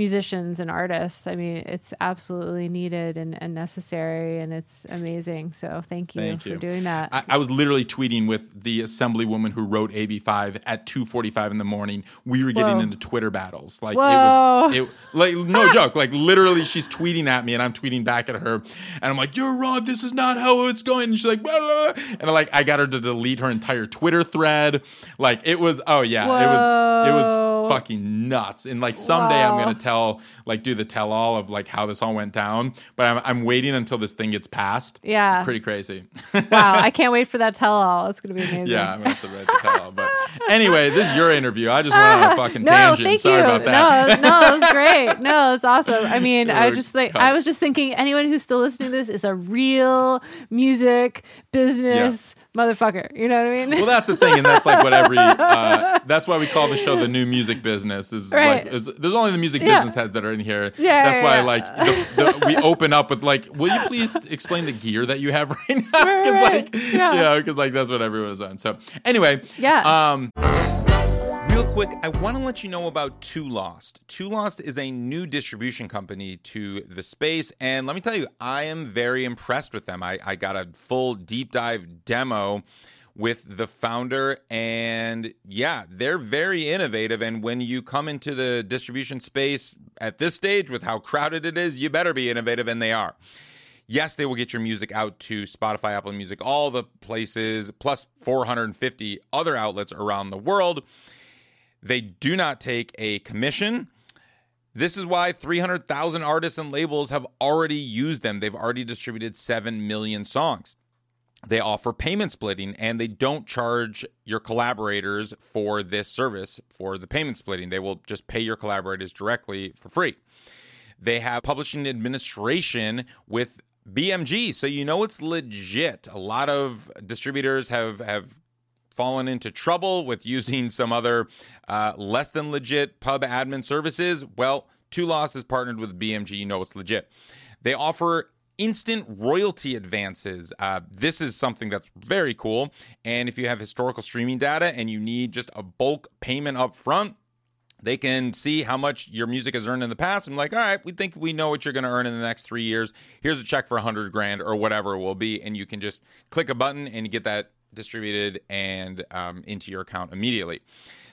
Speaker 1: musicians and artists. I mean, it's absolutely needed and, and necessary, and it's amazing. So thank you
Speaker 2: Thank
Speaker 1: for
Speaker 2: you.
Speaker 1: doing that.
Speaker 2: I, I was literally tweeting with the assemblywoman who wrote AB5 at 2:45 in the morning. We were getting
Speaker 1: Whoa.
Speaker 2: into Twitter battles. Like
Speaker 1: Whoa.
Speaker 2: it was, it, like no <laughs> joke. Like literally, she's tweeting at me, and I'm tweeting back at her, and I'm like, "You're wrong. This is not how it's going." And she's like, blah, blah, blah. and like I got her to delete her entire Twitter thread. Like it was, oh yeah, it was, it was fucking nuts. And like someday I'm gonna tell, like, do the tell all of like how this all went down. But I'm, I'm waiting until this thing gets passed.
Speaker 1: Yeah.
Speaker 2: pretty crazy.
Speaker 1: wow, I <laughs> can't wait for that tell all. It's going to be amazing.
Speaker 2: Yeah, I'm gonna have to write the tell all. But anyway, this is your interview. I just went on a ah, fucking
Speaker 1: no,
Speaker 2: tangent.
Speaker 1: thank
Speaker 2: Sorry
Speaker 1: you.
Speaker 2: about that.
Speaker 1: No, no, it was great. <laughs> No, it's awesome. I mean, I just like
Speaker 2: cut.
Speaker 1: I was just thinking anyone who's still listening to this is a real music business motherfucker. You know what I mean?
Speaker 2: well, that's the thing, and that's like what every. <laughs> Uh, that's why we call the show the new music business. Is
Speaker 1: Right.
Speaker 2: like is, there's only the music
Speaker 1: Yeah.
Speaker 2: business heads that are in here.
Speaker 1: Yeah,
Speaker 2: that's
Speaker 1: yeah,
Speaker 2: why
Speaker 1: yeah.
Speaker 2: like the, the, we open up with like, will you please explain the gear that you have <laughs> right now? Because
Speaker 1: Right,
Speaker 2: like,
Speaker 1: yeah.
Speaker 2: you know, because like that's what everyone is on. So anyway,
Speaker 1: Yeah.
Speaker 2: Um, Real quick, I want to let you know about Too Lost. Too Lost is a new distribution company to the space, and let me tell you, I am very impressed with them. I, I got a full deep dive demo with the founder, and yeah, they're very innovative. And when you come into the distribution space at this stage with how crowded it is, you better be innovative, and they are. Yes, they will get your music out to Spotify, Apple Music, all the places, plus 450 other outlets around the world. They do not take a commission. This is why 300,000 artists and labels have already used them. They've already distributed 7 million songs. They offer payment splitting and they don't charge your collaborators for this service for the payment splitting. They will just pay your collaborators directly for free. They have publishing administration with BMG, so you know it's legit. A lot of distributors have have fallen into trouble with using some other uh, less than legit pub admin services. Well, Too Lost is partnered with BMG. You know it's legit. They offer instant royalty advances. Uh, this is something that's very cool. And if you have historical streaming data and you need just a bulk payment up front, they can see how much your music has earned in the past I'm like all right we think we know what you're going to earn in the next three years here's a check for a hundred grand or whatever it will be and you can just click a button and get that distributed and um, into your account immediately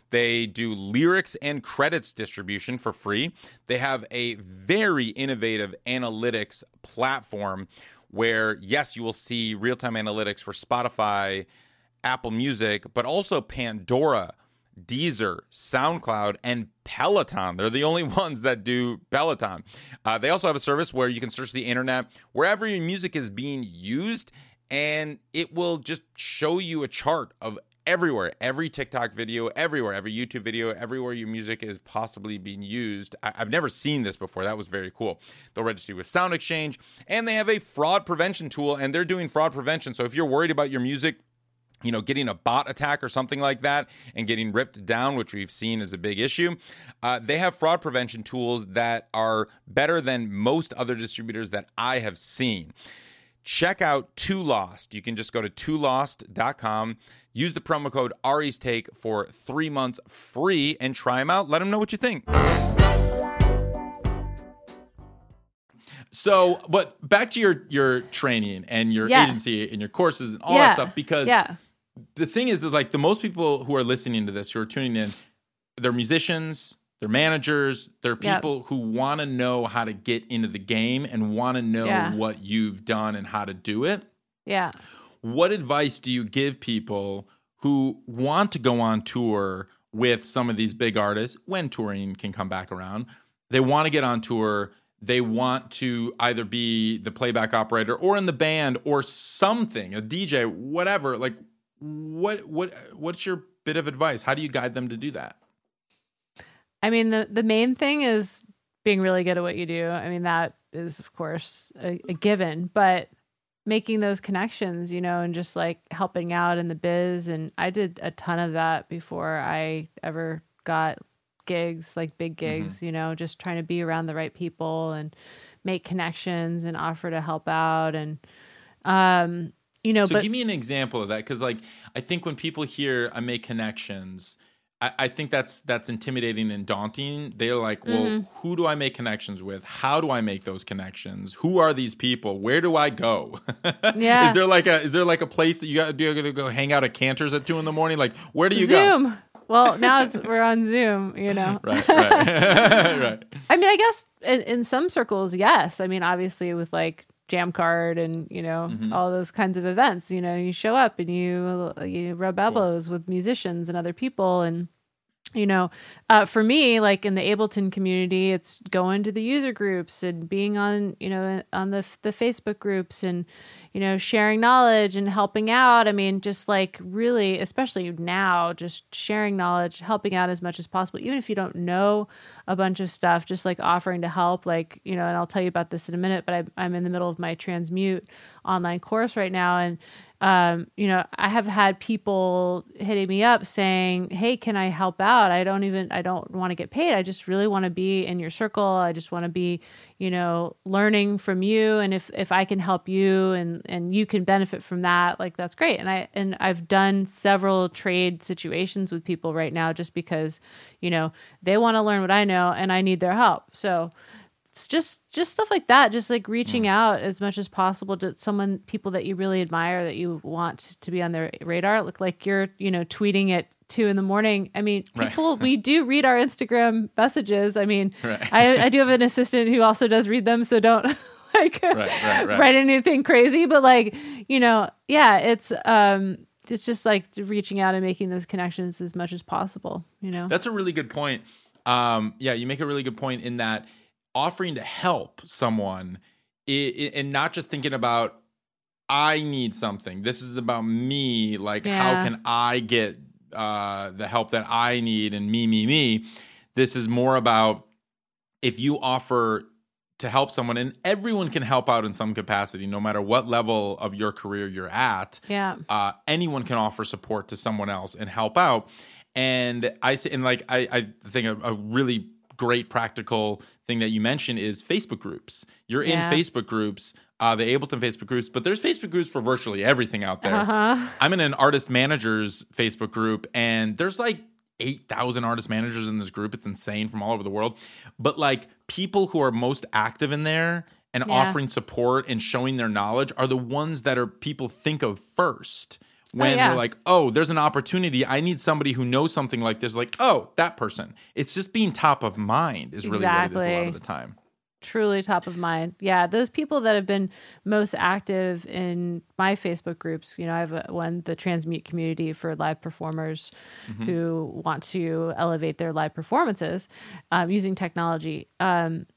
Speaker 2: they do lyrics and credits distribution for free they have a very innovative analytics platform where yes you will see real-time analytics for spotify apple music but also pandora Deezer, SoundCloud, and Peloton. They're the only <laughs> ones that do Peloton. Uh, they also have a service where you can search the internet wherever your music is being used, and it will just show you a chart of everywhere, every TikTok video, everywhere, every YouTube video, everywhere your music is possibly being used. I- I've never seen this before. That was very cool. They'll register you with Sound Exchange, and they have a fraud prevention tool, and they're doing fraud prevention. So if you're worried about your music you know, getting a bot attack or something like that and getting ripped down, which we've seen is a big issue. Uh, they have fraud prevention tools that are better than most other distributors that I have seen. Check out Too Lost. You can just go to toolost.com, use the promo code Ari's Take for three months free, and try them out. Let them know what you think. So, but back to your your training and your
Speaker 1: Yeah.
Speaker 2: agency and your courses and all
Speaker 1: yeah.
Speaker 2: that stuff, because
Speaker 1: yeah,
Speaker 2: the thing is that like the most people who are listening to this who are tuning in they're musicians they're managers. They're
Speaker 1: Yep.
Speaker 2: people who want to know how to get into the game and want to know
Speaker 1: Yeah.
Speaker 2: what you've done and how to do it.
Speaker 1: Yeah.
Speaker 2: what advice do you give people who want to go on tour with some of these big artists when touring can come back around? They want to get on tour. They want to either be the playback operator or in the band or something a dj whatever. Like what what what's your bit of advice? How do you guide them to do that
Speaker 1: I mean, the the main thing is being really good at what you do. I mean, that is, of course, a, a given, but making those connections, you know, and just like helping out in the biz. And I did a ton of that before I ever got gigs, like big
Speaker 2: Mm-hmm.
Speaker 1: gigs, you know, just trying to be around the right people and make connections and offer to help out. And, um, you know,
Speaker 2: So
Speaker 1: but
Speaker 2: give me an example of that, because like I think when people hear I make connections, I, I think that's that's intimidating and daunting. They're like, well,
Speaker 1: Mm-hmm.
Speaker 2: who do I make connections with? How do I make those connections? Who are these people? Where do I go? <laughs>
Speaker 1: Yeah.
Speaker 2: is there like a is there like a place that you got do you gotta go hang out at Canter's at two in the morning? Like where do you go?
Speaker 1: Zoom. Well, now it's, we're on Zoom, you know. <laughs>
Speaker 2: Right, right, <laughs> right.
Speaker 1: I mean, I guess in, in some circles, yes. I mean, obviously with like Jam Card and you know
Speaker 2: Mm-hmm.
Speaker 1: all those kinds of events, you know, you show up and you you rub elbows with musicians and other people and you know uh, for me like in the ableton community it's going to the user groups and being on you know on the the facebook groups and you know sharing knowledge and helping out. I mean just like really especially now just sharing knowledge helping out as much as possible even if you don't know a bunch of stuff just like offering to help like you know and i'll tell you about this in a minute but I, i'm in the middle of my transmute online course right now and um, you know, I have had people hitting me up saying, "Hey, can I help out? I don't even I don't want to get paid. I just really want to be in your circle. I just want to be, you know, learning from you and if if I can help you and and you can benefit from that, like that's great." And I and I've done several trade situations with people right now just because, you know, they want to learn what I know and I need their help. So, just just stuff like that just like reaching
Speaker 2: Mm.
Speaker 1: out as much as possible to someone people that you really admire that you want to be on their radar look like you're you know tweeting at two in the morning i mean
Speaker 2: Right.
Speaker 1: people we <laughs> do read our instagram messages i mean
Speaker 2: Right.
Speaker 1: I, I do have an <laughs> assistant who also does read them so don't <laughs> like
Speaker 2: Right, right, right.
Speaker 1: write anything crazy but like you know yeah it's um it's just like reaching out and making those connections as much as possible you know
Speaker 2: That's a really good point. Um, yeah, you make a really good point in that offering to help someone and not just thinking about I need something. This is about me. Like, how can I get uh, the help that I need? And me, me, me. This is more about if you offer to help someone, and everyone can help out in some capacity, no matter what level of your career you're at
Speaker 1: yeah
Speaker 2: uh, anyone can offer support to someone else and help out. And I say, and like I, I think a, a really great practical thing that you mentioned is Facebook groups. You're
Speaker 1: Yeah.
Speaker 2: in Facebook groups, uh, the Ableton Facebook groups, but there's Facebook groups for virtually everything out there.
Speaker 1: uh-huh
Speaker 2: I'm in an artist managers Facebook group, and there's like 8,000 artist managers in this group. It's insane from all over the world. But like people who are most active in there and
Speaker 1: Yeah.
Speaker 2: offering support and showing their knowledge are the ones that are people think of first. When
Speaker 1: yeah.
Speaker 2: they're like, oh, there's an opportunity. I need somebody who knows something like this. Like, oh, that person. It's just being top of mind is really what it is a lot of the time.
Speaker 1: truly top of mind. Yeah, those people that have been most active in my Facebook groups, you know, I have a, one, the Transmute community for live performers who want to elevate their live performances um, using technology. Um,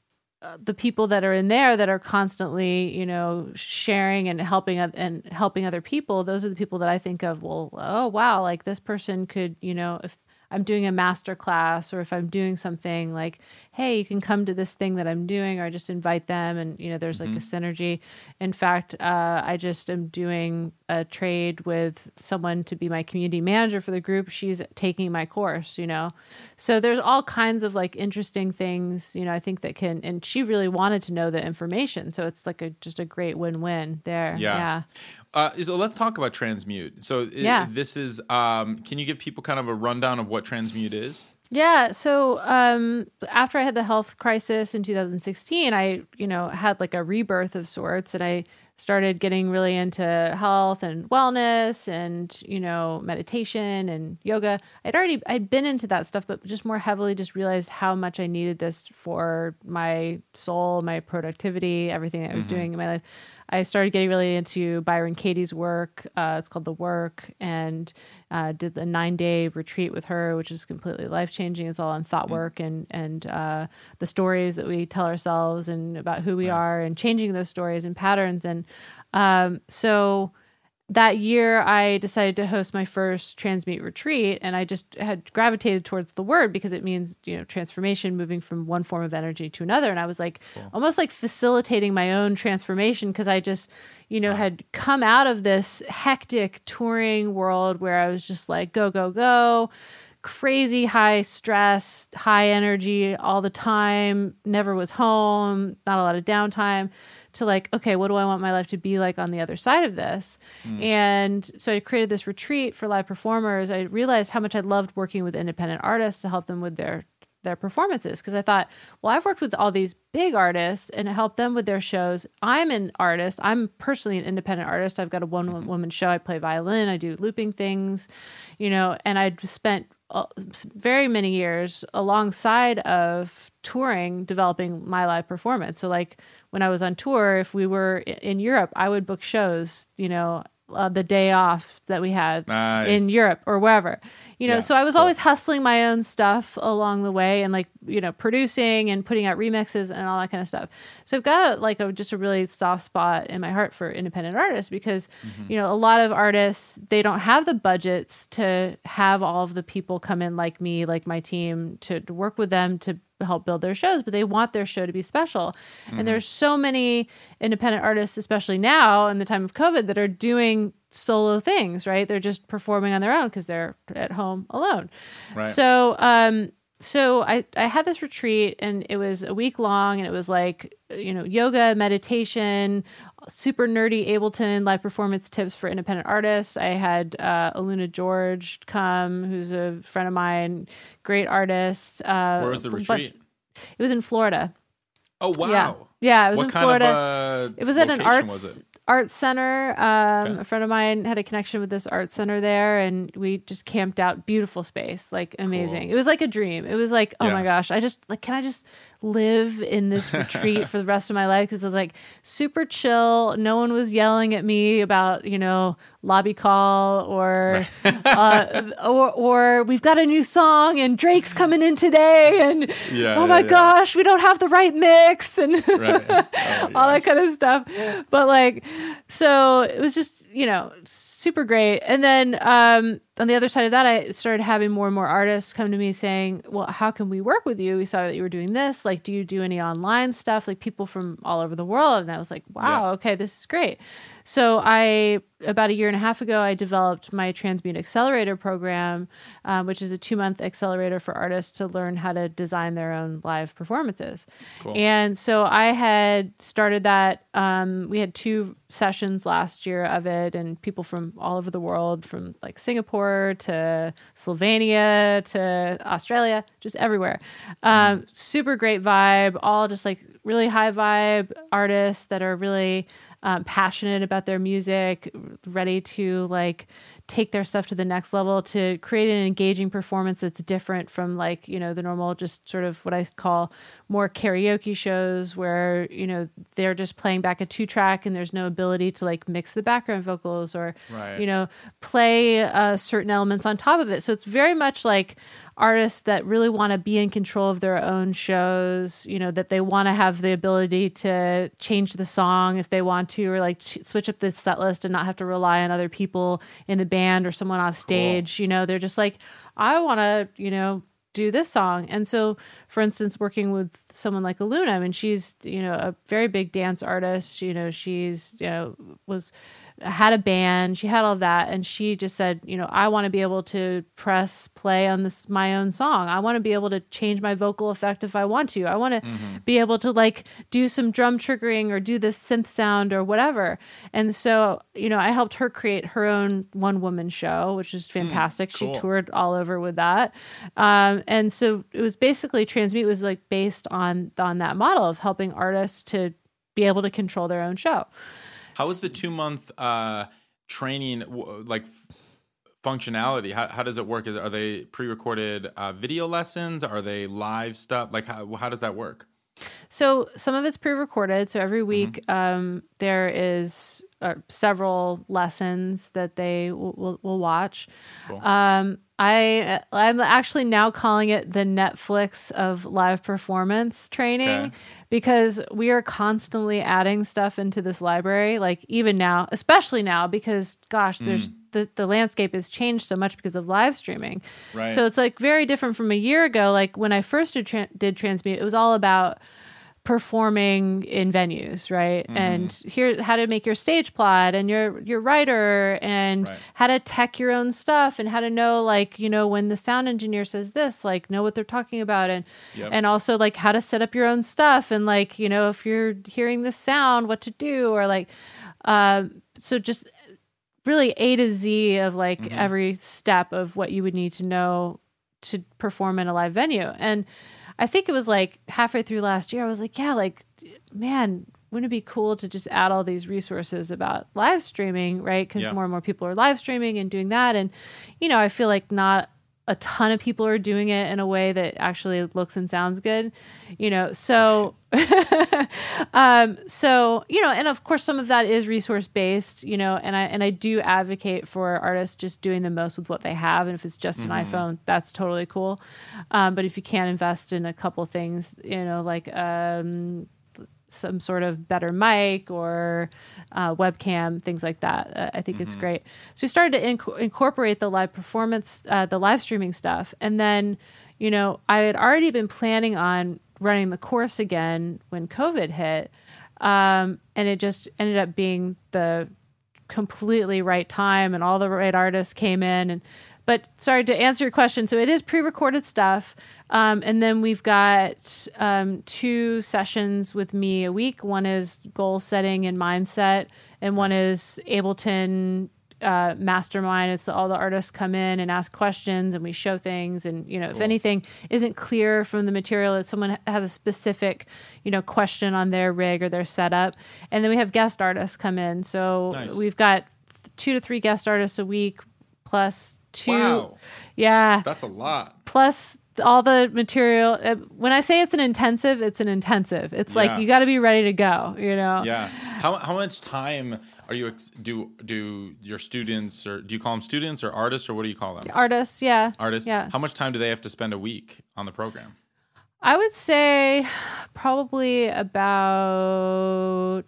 Speaker 1: the people that are in there that are constantly, you know, sharing and helping and helping other people, those are the people that I think of. Well, oh wow, like this person could, you know, if I'm doing a master class or if I'm doing something like, hey, you can come to this thing that I'm doing, or I just invite them, and you know, there's like a synergy. In fact, uh, I just am doing a trade with someone to be my community manager for the group. She's taking my course, you know, so there's all kinds of like interesting things, you know. I think that can, and she really wanted to know the information, so it's like a just a great win-win there.
Speaker 2: Yeah.
Speaker 1: yeah.
Speaker 2: Uh, so let's talk about transmute. So i-
Speaker 1: Yeah.
Speaker 2: this is. Um, can you give people kind of a rundown of what transmute is?
Speaker 1: Yeah. So um, after I had the health crisis in 2016, I, you know, had like a rebirth of sorts, and I started getting really into health and wellness, and you know, meditation and yoga. I'd already I'd been into that stuff, but just more heavily, just realized how much I needed this for my soul, my productivity, everything that I was doing in my life. I started getting really into Byron Katie's work. Uh, it's called The Work, and uh, did the nine day retreat with her, which is completely life changing. It's all on thought work and and uh, the stories that we tell ourselves and about who we are, and changing those stories and patterns. And um, so that year I decided to host my first transmute retreat and I just had gravitated towards the word because it means, you know, transformation, moving from one form of energy to another. And I was like cool. almost like facilitating my own transformation because I just, you know, wow. had come out of this hectic touring world where I was just like, go, go, go crazy high stress, high energy all the time, never was home, not a lot of downtime, to like, okay, what do I want my life to be like on the other side of this? Mm. And so I created this retreat for live performers. I realized how much I loved working with independent artists to help them with their their performances because I thought, well, I've worked with all these big artists and helped them with their shows. I'm an artist. I'm personally an independent artist. I've got a one mm-hmm. woman show. I play violin. I do looping things, you know, and I spent uh, very many years alongside of touring developing my live performance. So like when i was on tour if we were in europe i would book shows you know uh, the day off that we had nice. in Europe or wherever. You know, yeah, so I was cool. always hustling my own stuff along the way and like, you know, producing and putting out remixes and all that kind of stuff. So I've got a, like a just a really soft spot in my heart for independent artists because, mm-hmm. you know, a lot of artists they don't have the budgets to have all of the people come in like me, like my team to, to work with them to help build their shows, but they want their show to be special. Mm-hmm. And there's so many independent artists, especially now in the time of COVID, that are doing solo things, right? They're just performing on their own because they're at home alone. Right. So, um, so I, I had this retreat and it was a week long and it was like you know yoga meditation super nerdy ableton live performance tips for independent artists. I had uh, AlunaGeorge come who's a friend of mine great artist uh,
Speaker 2: where was the retreat?
Speaker 1: It was in florida.
Speaker 2: Oh wow.
Speaker 1: Yeah, yeah it was what in florida of, uh, it was at an arts art center. Um, okay. A friend of mine had a connection with this art center there, and we just camped out. Beautiful space, like amazing. Cool. It was like a dream. It was like, oh yeah. my gosh, I just like, can I just live in this <laughs> retreat for the rest of my life? Because it was like super chill. No one was yelling at me about you know lobby call or uh, <laughs> or or we've got a new song and Drake's coming in today and yeah, oh my yeah, gosh, we don't have the right mix and right. <laughs> oh, all that kind of stuff. But like so it was just you know super great and then um, on the other side of that i started having more and more artists come to me saying well how can we work with you? We saw that you were doing this. Like do you do any online stuff? Like people from all over the world. And i was like wow yeah. okay this is great so I about a year and a half ago, I developed my Transmute Accelerator program, um, which is a two month accelerator for artists to learn how to design their own live performances. Cool. And so I had started that. Um, we had two sessions last year of it, and people from all over the world, from like Singapore to Slovenia to Australia, just everywhere. Um, mm. Super great vibe, all just like really high vibe artists that are really um, passionate about their music, ready to like take their stuff to the next level to create an engaging performance that's different from like you know the normal just sort of what i call more karaoke shows where you know they're just playing back a two track and there's no ability to like mix the background vocals or right. you know play uh, certain elements on top of it so it's very much like artists that really want to be in control of their own shows, you know, that they want to have the ability to change the song if they want to, or like ch- switch up the set list and not have to rely on other people in the band or someone off stage. Cool. You know, they're just like, I want to, you know, do this song. And so, for instance, working with someone like Aluna, I mean, she's, you know, a very big dance artist. You know, she's, you know, was had a band she had all that and she just said you know i want to be able to press play on this my own song. I want to be able to change my vocal effect if i want to. I want to mm-hmm. be able to like do some drum triggering or do this synth sound or whatever. And so you know i helped her create her own one woman show which is mm, fantastic. Mm, cool. she toured all over with that. Um, and so it was basically transmute was like based on on that model of helping artists to be able to control their own show
Speaker 2: how is the two month uh, training like functionality? How, how does it work? Is, are they pre recorded uh, video lessons? Are they live stuff? Like how, how does that work?
Speaker 1: So some of it's pre-recorded. So every mm-hmm. week mm-hmm. um, there is uh, several lessons that they will, will, will watch. Cool. Um, I I'm actually now calling it the Netflix of live performance training
Speaker 2: Okay.
Speaker 1: because we are constantly adding stuff into this library like even now especially now because gosh there's
Speaker 2: Mm.
Speaker 1: the, the landscape has changed so much because of live streaming
Speaker 2: Right.
Speaker 1: so it's like very different from a year ago like when I first did, tran did transmute it was all about performing in venues right
Speaker 2: Mm-hmm.
Speaker 1: and here how to make your stage plot and your your writer and
Speaker 2: Right.
Speaker 1: how to tech your own stuff and how to know like you know when the sound engineer says this like know what they're talking about and
Speaker 2: Yep.
Speaker 1: and also like how to set up your own stuff and like you know if you're hearing this sound what to do or like um so just really a to z of like
Speaker 2: Mm-hmm.
Speaker 1: every step of what you would need to know to perform in a live venue and i think it was like halfway through last year i was like yeah like man wouldn't it be cool to just add all these resources about live streaming right because
Speaker 2: Yeah.
Speaker 1: more and more people are live streaming and doing that and you know i feel like not a ton of people are doing it in a way that actually looks and sounds good you know so <laughs> um so you know and of course some of that is resource based you know and i and i do advocate for artists just doing the most with what they have and if it's just
Speaker 2: Mm-hmm.
Speaker 1: an iphone that's totally cool um but if you can't invest in a couple things you know like um some sort of better mic or uh, webcam, things like that. Uh, I think it's great. So we started to inc- incorporate the live performance, uh, the live streaming stuff, and then, you know, I had already been planning on running the course again when COVID hit, um, and it just ended up being the completely right time, and all the right artists came in and. But sorry to answer your question. So it is pre-recorded stuff, um, and then we've got um, two sessions with me a week. One is goal setting and mindset, and one is Ableton uh, mastermind. It's all the artists come in and ask questions, and we show things. And you know, if anything isn't clear from the material, if someone has a specific, you know, question on their rig or their setup, and then we have guest artists come in. So
Speaker 2: Nice.
Speaker 1: we've got two to three guest artists a week, plus two.
Speaker 2: Wow.
Speaker 1: Yeah,
Speaker 2: That's a lot.
Speaker 1: plus all the material. uh, When I say it's an intensive, it's an intensive. It's
Speaker 2: Yeah.
Speaker 1: like you got to be ready to go. You know.
Speaker 2: Yeah. How how much time are you do do your students or do you call them students or artists or what do you call them?
Speaker 1: Artists, yeah.
Speaker 2: Artists.
Speaker 1: Yeah.
Speaker 2: How much time do they have to spend a week on the program?
Speaker 1: I would say probably about.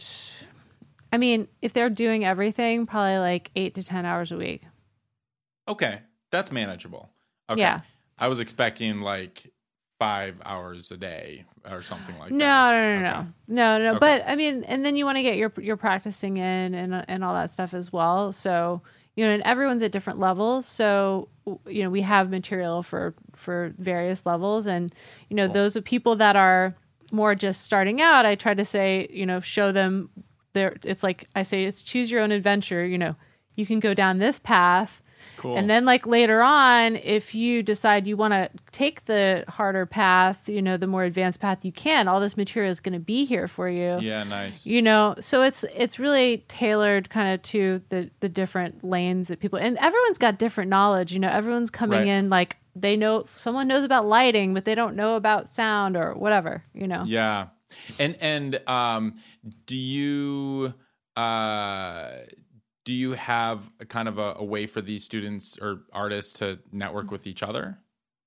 Speaker 1: I mean, if they're doing everything, probably like eight to ten hours a week.
Speaker 2: Okay, that's manageable. Okay.
Speaker 1: Yeah.
Speaker 2: I was expecting like five hours a day or something like
Speaker 1: No,
Speaker 2: that.
Speaker 1: no, no,
Speaker 2: Okay.
Speaker 1: no, no, no.
Speaker 2: Okay.
Speaker 1: But I mean, and then you want to get your your practicing in and and all that stuff as well. So you know, and everyone's at different levels. So you know, we have material for for various levels, and you know, those are people that are more just starting out. I try to say, you know, show them there. It's like I say, it's choose your own adventure. You know, you can go down this path.
Speaker 2: Cool.
Speaker 1: And then, like later on, if you decide you want to take the harder path, you know, the more advanced path you can, all this material is going to be here for you.
Speaker 2: yeah, nice.
Speaker 1: You know, so it's it's really tailored kind of to the the different lanes that people and everyone's got different knowledge. You know, everyone's coming
Speaker 2: Right.
Speaker 1: in like they know someone knows about lighting, but they don't know about sound or whatever. You know.
Speaker 2: Yeah. And and um do you uh do you have a kind of a, a way for these students or artists to network with each other?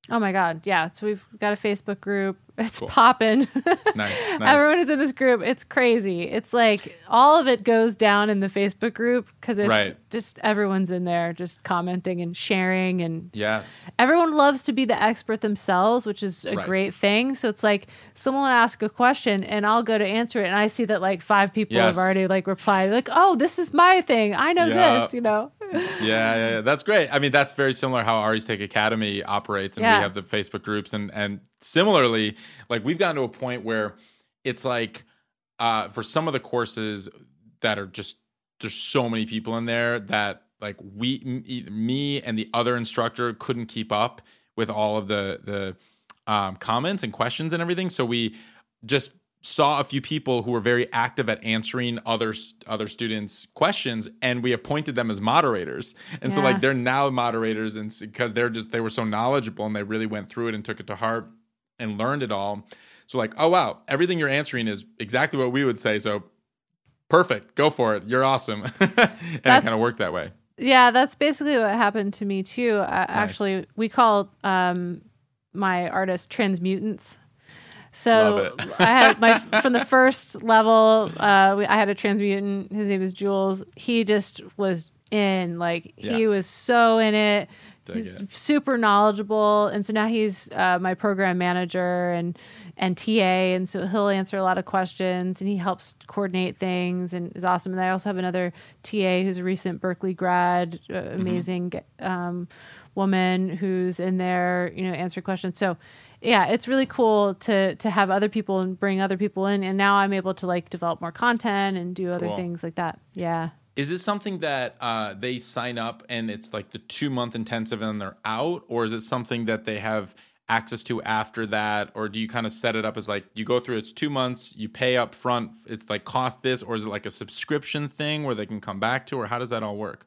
Speaker 1: Oh my god, yeah. So we've got a Facebook group. <laughs> It's
Speaker 2: Cool.
Speaker 1: popping. <laughs>
Speaker 2: Nice, nice.
Speaker 1: Everyone is in this group. It's crazy. It's like all of it goes down in the Facebook group because it's
Speaker 2: Right.
Speaker 1: just everyone's in there just commenting and sharing and
Speaker 2: Yes.
Speaker 1: everyone loves to be the expert themselves, which is a
Speaker 2: Right.
Speaker 1: great thing. So it's like someone will ask a question and I'll go to answer it and I see that like five people
Speaker 2: Yes.
Speaker 1: have already like replied like, "Oh, this is my thing. I know
Speaker 2: Yeah.
Speaker 1: this," you know.
Speaker 2: Yeah, yeah, yeah, that's great. I mean, that's very similar how Ari's Take Academy operates, and
Speaker 1: Yeah.
Speaker 2: we have the Facebook groups, and and similarly, like we've gotten to a point where it's like uh, for some of the courses that are just there's so many people in there that like we me and the other instructor couldn't keep up with all of the the um, comments and questions and everything, so we just saw a few people who were very active at answering other other students questions and we appointed them as moderators. And so like they're now moderators and because they're just they were so knowledgeable and they really went through it and took it to heart and learned it all. So like oh wow everything you're answering is exactly what we would say so perfect go for it you're awesome. <laughs> And it kind of worked that way.
Speaker 1: Yeah, that's basically what happened to me too. Uh, Actually, we call um, my artist transmutants. So <laughs> I had my from the first level. Uh, we, I had a transmutant. His name was Jules. He just was in like he was so in it. He's
Speaker 2: it.
Speaker 1: super knowledgeable, and so now he's uh, my program manager and and TA, and so he'll answer a lot of questions and he helps coordinate things and is awesome. And I also have another TA who's a recent Berklee grad, uh,
Speaker 2: Mm-hmm.
Speaker 1: amazing um, woman who's in there, you know, answering questions. So yeah, it's really cool to to have other people and bring other people in, and now I'm able to like develop more content and do other
Speaker 2: Cool.
Speaker 1: things like that. Yeah.
Speaker 2: Is this something that uh, they sign up and it's like the two month intensive and they're out, or is it something that they have access to after that, or do you kind of set it up as like you go through it's two months, you pay up front, it's like cost this, or is it like a subscription thing where they can come back to, or how does that all work?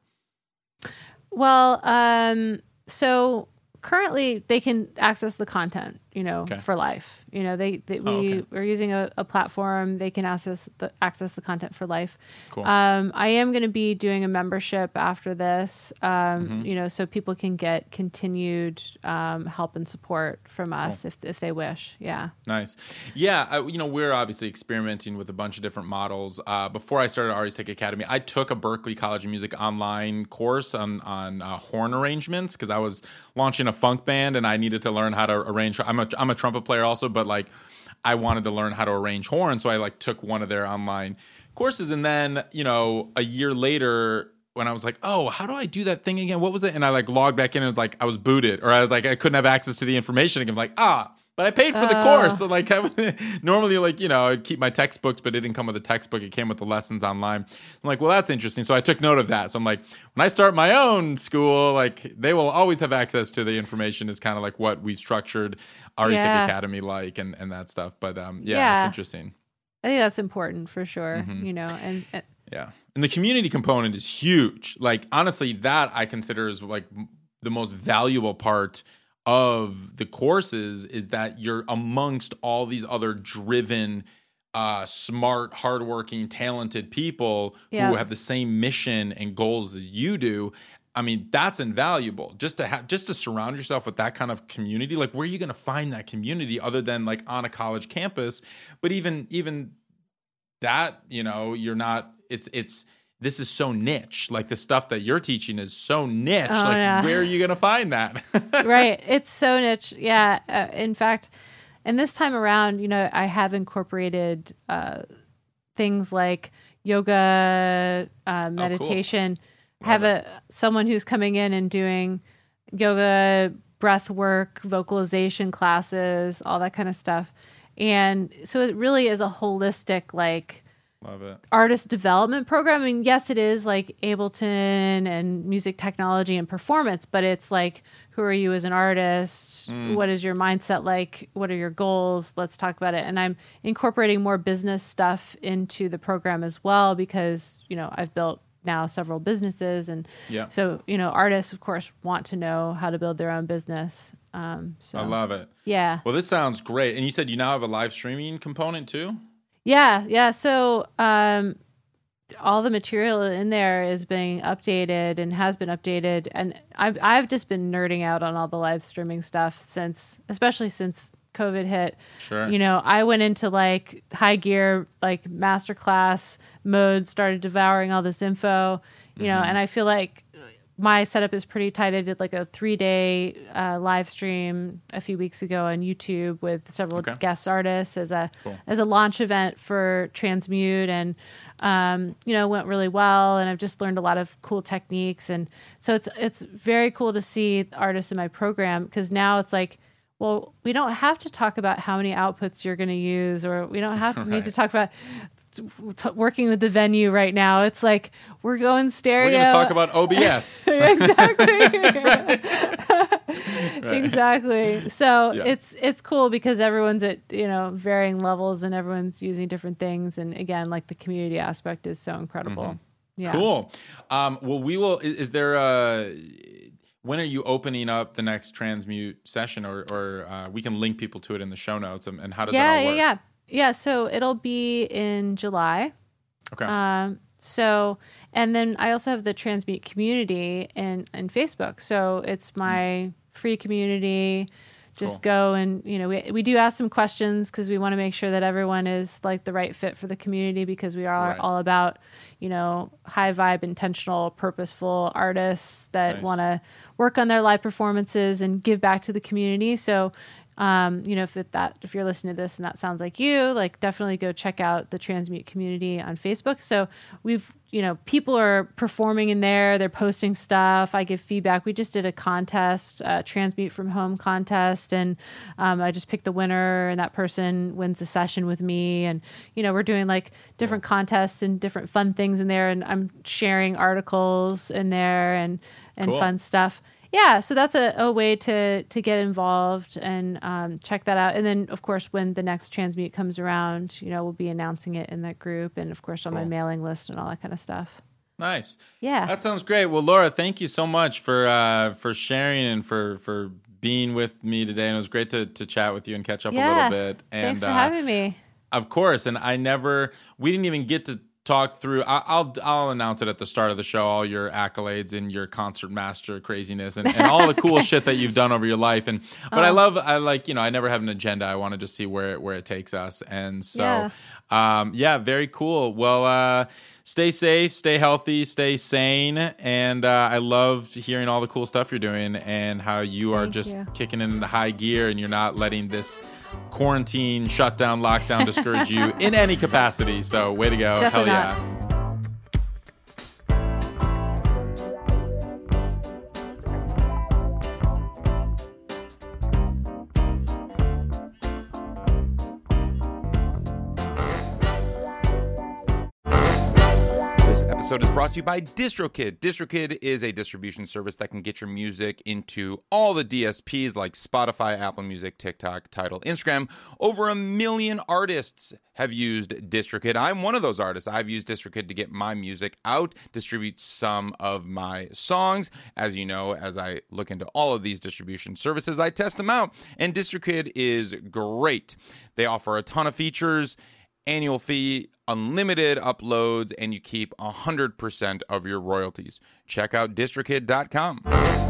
Speaker 1: Well, um, so currently they can access the content, you know,
Speaker 2: Okay.
Speaker 1: for life. You know, they, they we
Speaker 2: Oh, okay.
Speaker 1: are using a, a platform. They can access the access the content for life.
Speaker 2: Cool.
Speaker 1: Um, I am going to be doing a membership after this. Um,
Speaker 2: Mm-hmm.
Speaker 1: you know, so people can get continued um, help and support from us if if they wish. Yeah.
Speaker 2: Nice. Yeah, I, you know, we're obviously experimenting with a bunch of different models. Uh, before I started Ari's Take Academy, I took a Berklee College of Music online course on on uh, horn arrangements because I was launching a funk band and I needed to learn how to arrange. I'm a I'm a trumpet player also, but like I wanted to learn how to arrange horn, so I like took one of their online courses, and then you know a year later. When I was like, oh, how do I do that thing again? What was it? And I like logged back in and was like I was booted, or I was like I couldn't have access to the information again. I'm like, ah, but I paid for the
Speaker 1: Oh.
Speaker 2: course. So like I would, <laughs> normally like, you know, I'd keep my textbooks, but it didn't come with a textbook. It came with the lessons online. I'm like, well, that's interesting. So I took note of that. So I'm like, when I start my own school, like they will always have access to the information is kind of like what we structured Take
Speaker 1: Yeah.
Speaker 2: Academy like and, and that stuff. But um yeah,
Speaker 1: Yeah.
Speaker 2: it's interesting.
Speaker 1: I think that's important for sure.
Speaker 2: Mm-hmm.
Speaker 1: You know, and, and
Speaker 2: Yeah. And the community component is huge. Like honestly, that I consider is like the most valuable part of the courses is that you're amongst all these other driven uh smart, hardworking, talented people
Speaker 1: Yeah.
Speaker 2: who have the same mission and goals as you do. I mean, that's invaluable. Just to have just to surround yourself with that kind of community. Like where are you going to find that community other than like on a college campus? But even even that you know you're not it's it's this is so niche like the stuff that you're teaching is so niche
Speaker 1: Oh,
Speaker 2: like
Speaker 1: yeah.
Speaker 2: where are you gonna find that <laughs>
Speaker 1: right. It's so niche. Yeah. Uh, in fact, and this time around, you know, I have incorporated uh, things like yoga, uh, meditation. Have a someone who's coming in and doing yoga, breath work, vocalization classes, all that kind of stuff. And so it really is a holistic, like,
Speaker 2: love it
Speaker 1: artist development program. I mean, yes, it is like Ableton and music technology and performance, but it's like, who are you as an artist? What is your mindset like? What are your goals? Let's talk about it. And I'm incorporating more business stuff into the program as well because, you know, I've built now several businesses and
Speaker 2: Yeah.
Speaker 1: so you know artists of course want to know how to build their own business um so
Speaker 2: i love it
Speaker 1: yeah
Speaker 2: well this sounds great and you said you now have a live streaming component too
Speaker 1: Yeah, yeah. So um all the material in there is being updated and has been updated and I've I've just been nerding out on all the live streaming stuff since especially since COVID hit.
Speaker 2: Sure.
Speaker 1: You know, I went into like high gear, like masterclass mode, started devouring all this info, you know, and I feel like my setup is pretty tight. I did like a three day uh, live stream a few weeks ago on YouTube with several
Speaker 2: Okay.
Speaker 1: guest artists as a
Speaker 2: Cool.
Speaker 1: as a launch event for Transmute, and um, you know went really well. And I've just learned a lot of cool techniques, and so it's it's very cool to see artists in my program because now it's like. Well, we don't have to talk about how many outputs you're going to use, or we don't have need to <laughs> talk about t- working with the venue right now. It's like we're going stereo.
Speaker 2: we're going to talk about obs <laughs>
Speaker 1: exactly. <laughs> Exactly. So
Speaker 2: Yeah.
Speaker 1: it's it's cool because everyone's at you know varying levels and everyone's using different things. And again like the community aspect is so incredible.
Speaker 2: Mm-hmm. cool. Um well we will is, is there a when are you opening up the next transmute session or or uh, we can link people to it in the show notes and, and how does
Speaker 1: yeah
Speaker 2: that all work
Speaker 1: yeah yeah so it'll be in july
Speaker 2: okay
Speaker 1: um so, and then I also have the Transmute community in, in Facebook. So it's my free community. Just
Speaker 2: Cool.
Speaker 1: go and, you know, we, we do ask some questions because we want to make sure that everyone is like the right fit for the community because we are
Speaker 2: Right.
Speaker 1: all about, you know, high vibe, intentional, purposeful artists that
Speaker 2: Nice.
Speaker 1: want to work on their live performances and give back to the community. So, um, you know, if it, that if you're listening to this and that sounds like you, like definitely go check out the Transmute community on Facebook. So we've, you know, people are performing in there. They're posting stuff. I give feedback. We just did a contest, uh, Transmute from Home contest, and um, I just picked the winner, and that person wins a session with me. And you know, we're doing like different contests and different fun things in there, and I'm sharing articles in there and and
Speaker 2: Cool.
Speaker 1: fun stuff yeah so that's a, a way to to get involved and um, check that out and then of course when the next transmute comes around you know we'll be announcing it in that group and of course on my mailing list and all that kind of stuff
Speaker 2: Nice.
Speaker 1: yeah
Speaker 2: That sounds great. Well, Laura, thank you so much for uh, for sharing and for for being with me today. And it was great to to chat with you and catch up a little bit. And
Speaker 1: thanks for
Speaker 2: uh,
Speaker 1: having me
Speaker 2: Of course, and I never. We didn't even get to talk through. I, I'll I'll announce it at the start of the show. All your accolades and your concert master craziness and, and all the <laughs> cool shit that you've done over your life. And but
Speaker 1: Oh.
Speaker 2: I love. I like. You know, I never have an agenda. I want to just see where it- where it takes us. And so,
Speaker 1: Yeah.
Speaker 2: um, yeah, very cool. Well, uh, stay safe, stay healthy, stay sane, and uh, I love hearing all the cool stuff you're doing and how you are
Speaker 1: Thank
Speaker 2: just
Speaker 1: you.
Speaker 2: kicking into high gear and you're not letting this quarantine, shutdown, lockdown discourage you <laughs> in any capacity. So, way to go.
Speaker 1: Definitely
Speaker 2: Hell yeah. This brought to you by DistroKid. DistroKid is a distribution service that can get your music into all the DSPs like Spotify, Apple Music, TikTok, Tidal, Instagram. Over a million artists have used DistroKid. I'm one of those artists. I've used DistroKid to get my music out, distribute some of my songs. As you know, as I look into all of these distribution services, I test them out. And DistroKid is great. They offer a ton of features annual fee, unlimited uploads, and you keep 100% of your royalties. Check out distrokid.com.